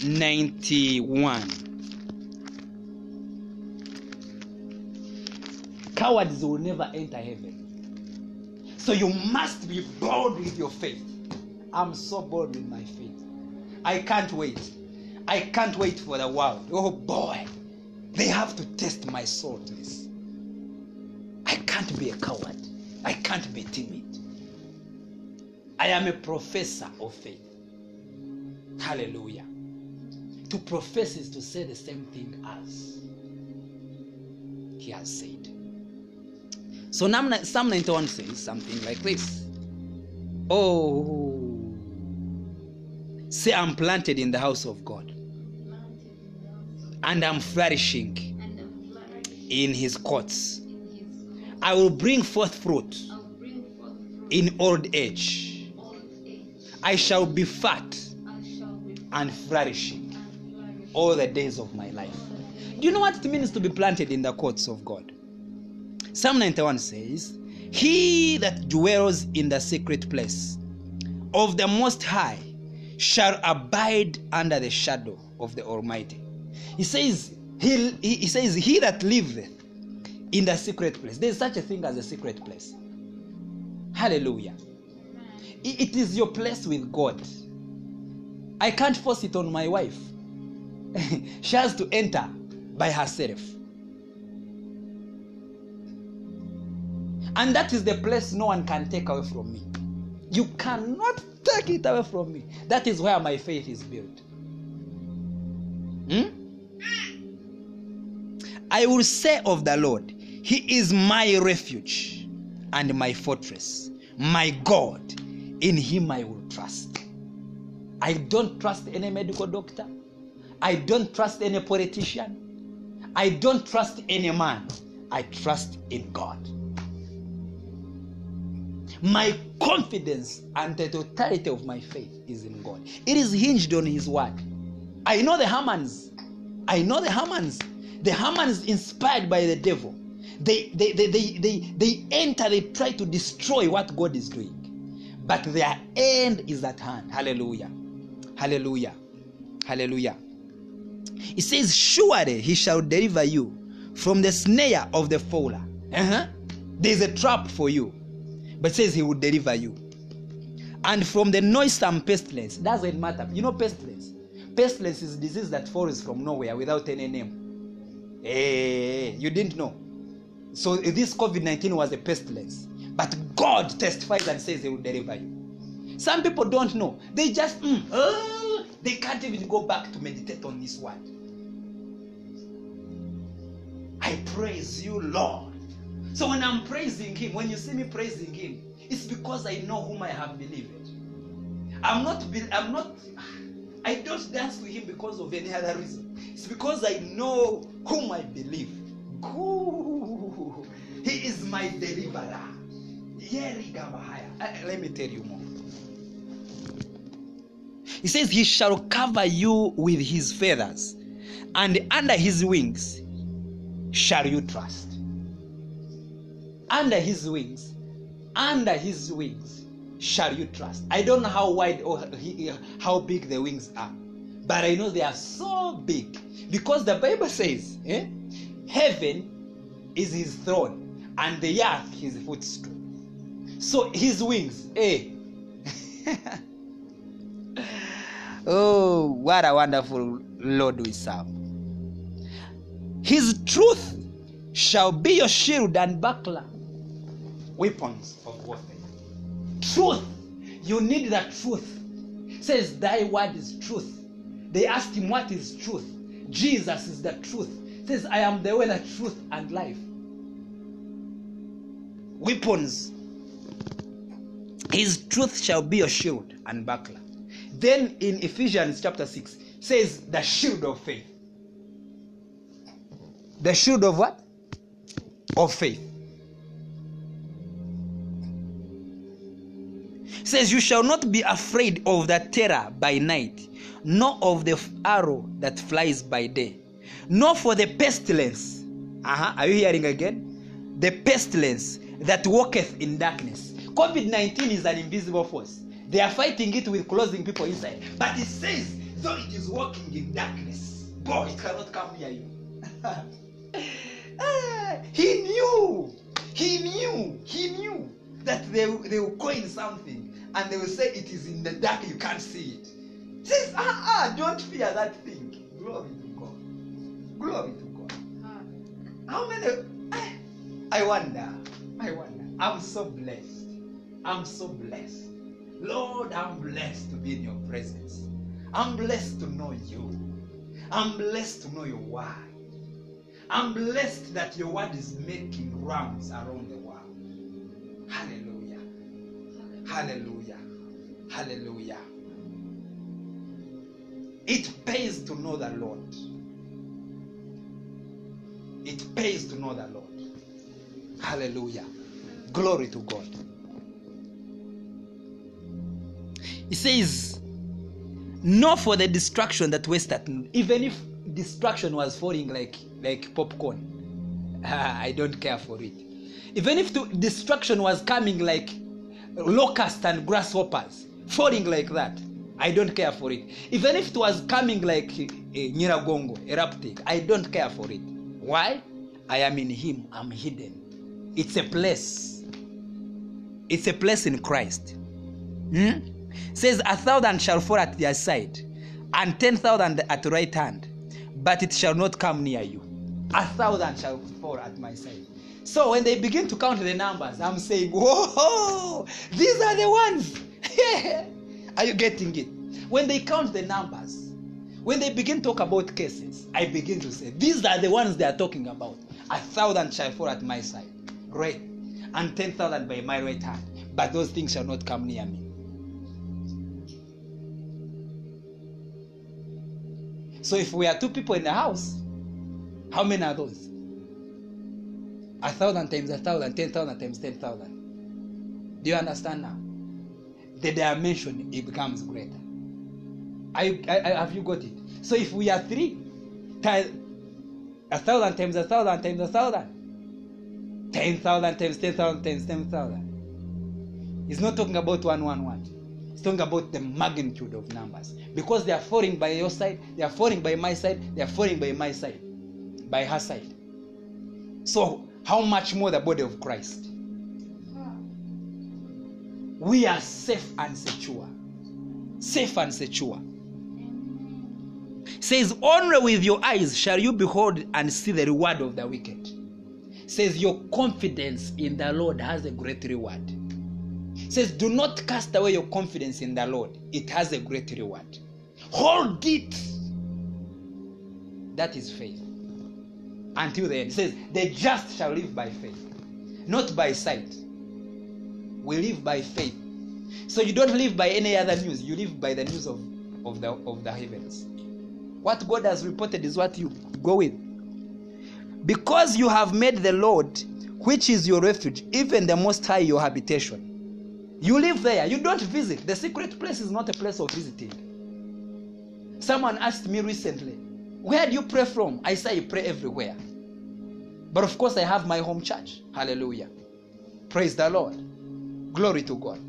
91. Cowards will never enter heaven. So you must be bold with your faith. I'm so bold with my faith. I can't wait. I can't wait for the world. Oh boy, they have to test my saltness. I can't be a coward. I can't be timid. I am a professor of faith. Hallelujah. To profess is to say the same thing as. he has said. So Psalm 91 says something like this Oh, say I'm planted in the house of God and I'm flourishing in his courts. I will bring forth fruit in old age. I shall be fat and flourishing all the days of my life. Do you know what it means to be planted in the courts of God? Psalm 91 says, He that dwells in the secret place of the Most High shall abide under the shadow of the Almighty. He says, He, he says, He that liveth in the secret place. There's such a thing as a secret place. Hallelujah. It is your place with God. I can't force it on my wife. [LAUGHS] she has to enter by herself. And that is the place no one can take away from me. You cannot take it away from me. That is where my faith is built. Hmm? I will say of the Lord, He is my refuge and my fortress, my God. In Him I will trust. I don't trust any medical doctor. I don't trust any politician. I don't trust any man. I trust in God. My confidence and the totality of my faith is in God. It is hinged on His word. I know the Hamans. I know the Hamans. The Hamans inspired by the devil. They, they, they, they, they, they enter, they try to destroy what God is doing. But their end is at hand. Hallelujah. Hallelujah. Hallelujah. It says, Surely he shall deliver you from the snare of the fowler. Uh-huh. There's a trap for you. But says he will deliver you. And from the noisome pestilence. Doesn't matter. You know pestilence? Pestilence is disease that falls from nowhere without any name. Hey, you didn't know. So this COVID 19 was a pestilence. But God testifies and says he will deliver you. Some people don't know. They just, mm, oh, they can't even go back to meditate on this word. I praise you, Lord. So when I'm praising Him, when you see me praising Him, it's because I know whom I have believed. I'm not, I'm not, I don't dance to Him because of any other reason. It's because I know whom I believe. He is my deliverer. Gabahaya. Uh, Let me tell you more. He says, He shall cover you with His feathers, and under His wings shall you trust. Under His wings, under His wings shall you trust. I don't know how wide or how big the wings are, but I know they are so big because the Bible says, eh, Heaven is His throne, and the earth His footstool. So His wings, eh? [LAUGHS] Oh, what a wonderful Lord we serve. His truth shall be your shield and buckler, weapons of warfare. Truth. You need that truth. Says, Thy word is truth. They asked him, What is truth? Jesus is the truth. Says, I am the way, the truth, and life. Weapons. His truth shall be your shield and buckler. Then in Ephesians chapter 6 says the shield of faith. The shield of what? Of faith. Says you shall not be afraid of the terror by night, nor of the arrow that flies by day, nor for the pestilence. Uh-huh. Are you hearing again? The pestilence that walketh in darkness. COVID 19 is an invisible force. They are fighting it with closing people inside. But it says, though it is walking in darkness, boy, it cannot come near you. [LAUGHS] Ah, he knew, he knew, he knew that they, they will coin something and they will say it is in the dark, you can't see it. Says, ah, ah, don't fear that thing. Glory to God. Glory to God. How many? I, I wonder. I wonder. I'm so blessed. I'm so blessed. Lord, I'm blessed to be in your presence. I'm blessed to know you. I'm blessed to know your word. I'm blessed that your word is making rounds around the world. Hallelujah. Hallelujah. Hallelujah. It pays to know the Lord. It pays to know the Lord. Hallelujah. Glory to God. He says, No for the destruction that wasteth. not." Even if destruction was falling like like popcorn, [LAUGHS] I don't care for it. Even if the destruction was coming like locusts and grasshoppers, falling like that, I don't care for it. Even if it was coming like uh, Nyiragongo, erupting, I don't care for it. Why? I am in Him. I'm hidden. It's a place. It's a place in Christ. Hmm? Says a thousand shall fall at their side, and ten thousand at right hand, but it shall not come near you. A thousand shall fall at my side. So when they begin to count the numbers, I'm saying, Whoa, these are the ones. [LAUGHS] are you getting it? When they count the numbers, when they begin to talk about cases, I begin to say, These are the ones they are talking about. A thousand shall fall at my side. Great. And ten thousand by my right hand. But those things shall not come near me. So if we are two people in the house, how many are those? A thousand times a thousand, ten thousand times ten thousand. Do you understand now? The dimension it becomes greater. You, I, I- have you got it? So if we are three, ti- a thousand times a thousand times a thousand, ten thousand times ten thousand times ten thousand. He's not talking about one one one. He's talking about the magnitude of numbers because they are falling by your side, they are falling by my side, they are falling by my side, by her side. So how much more the body of Christ? We are safe and secure. Safe and secure. Says, Only with your eyes shall you behold and see the reward of the wicked. Says, Your confidence in the Lord has a great reward. Says, Do not cast away your confidence in the Lord, it has a great reward. Hold it. That is faith. Until the end. It says, The just shall live by faith, not by sight. We live by faith. So you don't live by any other news, you live by the news of, of, the, of the heavens. What God has reported is what you go with. Because you have made the Lord, which is your refuge, even the Most High your habitation. You live there, you don't visit. The secret place is not a place of visiting. Someone asked me recently, Where do you pray from? I say, I pray everywhere. But of course, I have my home church. Hallelujah. Praise the Lord. Glory to God.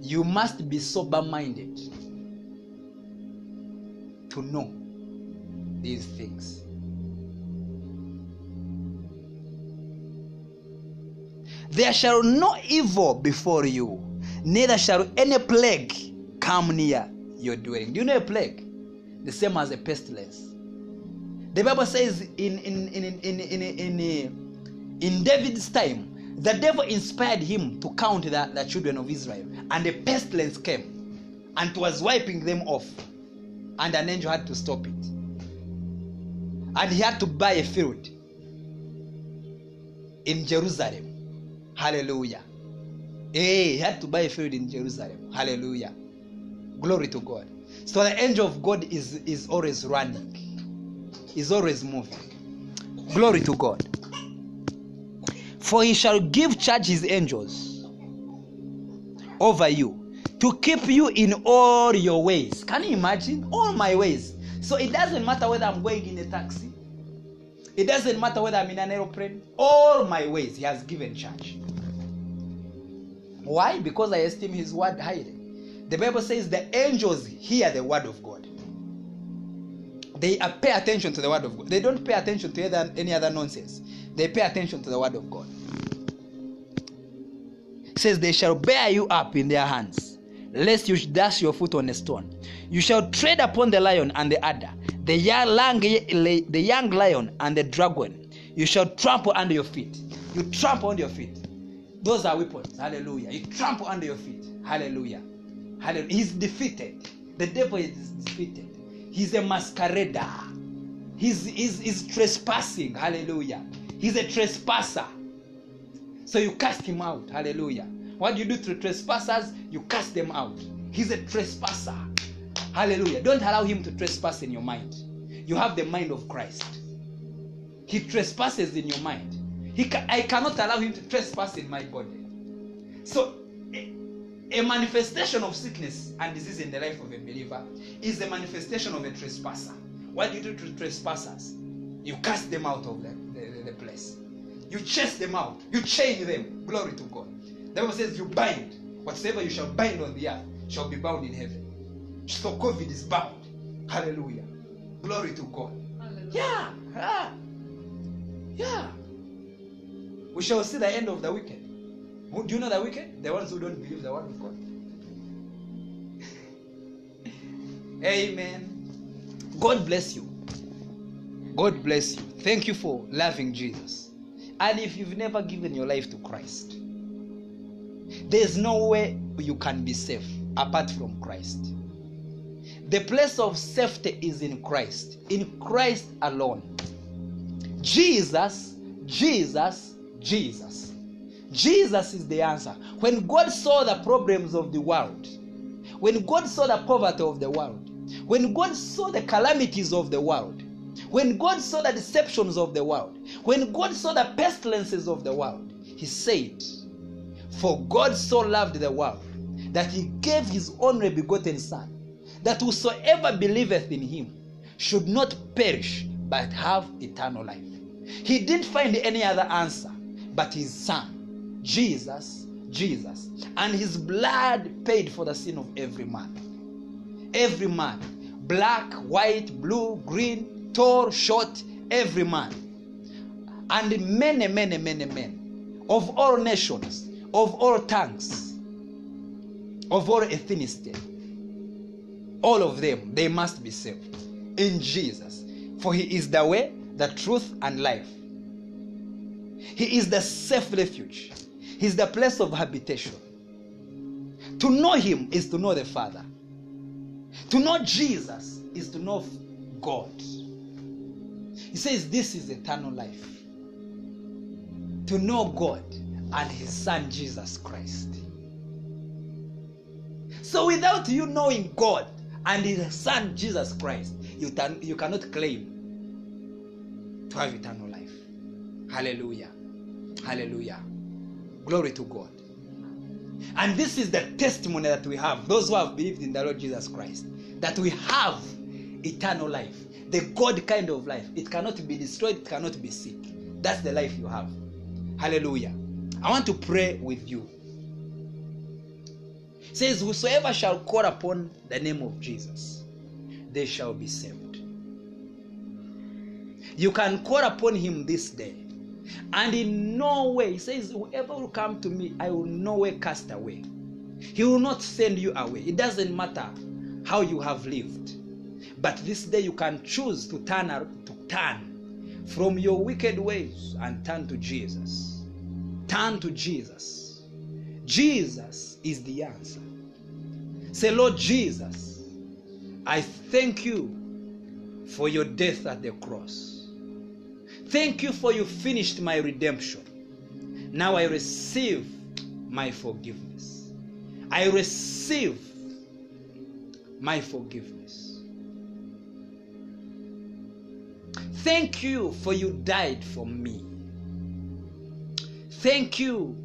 You must be sober minded to know these things. There shall no evil before you, neither shall any plague come near your dwelling. Do you know a plague? The same as a pestilence. The Bible says in in in in in in, in, David's time, the devil inspired him to count the, the children of Israel, and a pestilence came and was wiping them off, and an angel had to stop it. And he had to buy a field in Jerusalem. Hallelujah. Hey, he had to buy a field in Jerusalem. Hallelujah. Glory to God. So the angel of God is, is always running, is always moving. Glory to God. For he shall give charge his angels over you to keep you in all your ways. Can you imagine? All my ways. So it doesn't matter whether I'm going in a taxi, it doesn't matter whether I'm in an aeroplane. All my ways, he has given charge. Why? Because I esteem his word highly. The Bible says the angels hear the word of God. They pay attention to the word of God. They don't pay attention to any other nonsense. They pay attention to the word of God. It says, They shall bear you up in their hands, lest you dash your foot on a stone. You shall tread upon the lion and the adder, the young, the young lion and the dragon. You shall trample under your feet. You trample under your feet. Those are weapons. Hallelujah. You trample under your feet. Hallelujah. Hallelujah. He's defeated. The devil is defeated. He's a masquerader. He's, he's, he's trespassing. Hallelujah. He's a trespasser. So you cast him out. Hallelujah. What do you do to trespassers? You cast them out. He's a trespasser. Hallelujah. Don't allow him to trespass in your mind. You have the mind of Christ. He trespasses in your mind. He ca- I cannot allow him to trespass in my body. So, a, manifestation of sickness and disease in the life of a believer is the manifestation of a trespasser. What do you do to trespassers? You cast them out of the, the, the place. You chase them out. You chain them. Glory to God. The Bible says you bind. Whatsoever you shall bind on the earth shall be bound in heaven. So COVID is bound. Hallelujah. Glory to God. Yeah. Yeah. Yeah. We shall see the end of the wicked. Do you know the wicked? The ones who don't believe the word of God. [LAUGHS] Amen. God bless you. God bless you. Thank you for loving Jesus. And if you've never given your life to Christ, there's no way you can be safe apart from Christ. The place of safety is in Christ, in Christ alone. Jesus, Jesus, Jesus. Jesus is the answer. When God saw the problems of the world, when God saw the poverty of the world, when God saw the calamities of the world, when God saw the deceptions of the world, when God saw the pestilences of the world, He said, For God so loved the world that He gave His only begotten Son, that whosoever believeth in Him should not perish but have eternal life. He didn't find any other answer but His Son, Jesus, Jesus. And His blood paid for the sin of every man. Every man. Black white blue green tall short every man. And many many many men of all nations of all tongues of all ethnicity all of them they must be saved in jesus. For he is the way the truth and life. He is the safe refuge he is the place of habitation to know him is to know the father to know Jesus is to know God. He says this is eternal life. To know God and His Son Jesus Christ. So without you knowing God and His Son Jesus Christ, you, can, you cannot claim to have eternal life. Hallelujah. Hallelujah. Glory to God. And this is the testimony that we have, those who have believed in the Lord Jesus Christ, that we have eternal life, the God kind of life. It cannot be destroyed, it cannot be sick. That's the life you have. Hallelujah. I want to pray with you. It says, Whosoever shall call upon the name of Jesus, they shall be saved. You can call upon him this day. And in no way, he says, Whoever will come to me, I will no way cast away. He will not send you away. It doesn't matter how you have lived. But this day you can choose to turn to turn from your wicked ways and turn to Jesus. Turn to Jesus. Jesus is the answer. Say, Lord Jesus, I thank you for your death at the cross. Thank you for you finished my redemption. Now I receive my forgiveness. I receive my forgiveness. Thank you for you died for me. Thank you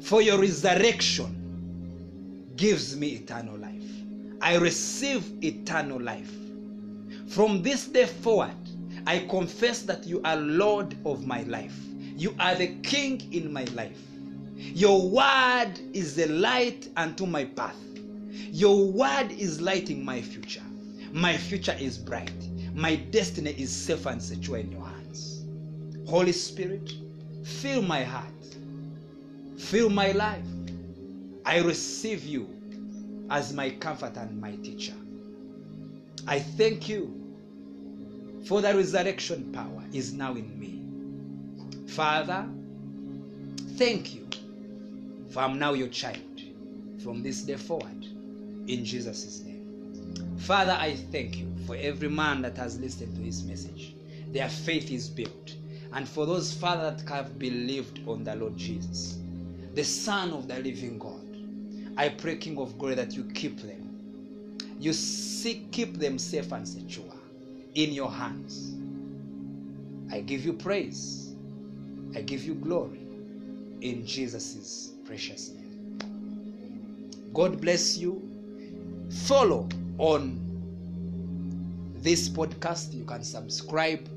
for your resurrection gives me eternal life. I receive eternal life. From this day forward, I confess that you are Lord of my life. You are the King in my life. Your word is the light unto my path. Your word is lighting my future. My future is bright. My destiny is safe and secure in your hands. Holy Spirit, fill my heart. Fill my life. I receive you as my comfort and my teacher. I thank you for the resurrection power is now in me. Father, thank you for I'm now your child from this day forward in Jesus' name. Father, I thank you for every man that has listened to this message. Their faith is built. And for those, Father, that have believed on the Lord Jesus, the Son of the living God, I pray, King of glory, that you keep them. You seek, keep them safe and secure in your hands. I give you praise. I give you glory in Jesus' precious name. God bless you. Follow on this podcast. You can subscribe.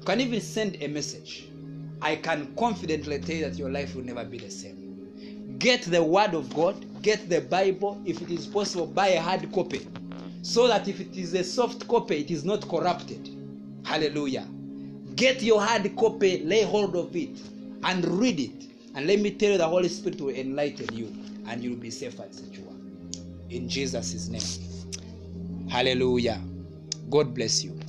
You can even send a message. I can confidently tell you that your life will never be the same. Get the Word of God, get the Bible. If it is possible, buy a hard copy so that if it is a soft copy, it is not corrupted. Hallelujah. Get your hard copy, lay hold of it, and read it. And let me tell you, the Holy Spirit will enlighten you, and you'll be safe and secure. In Jesus' name. Hallelujah. God bless you.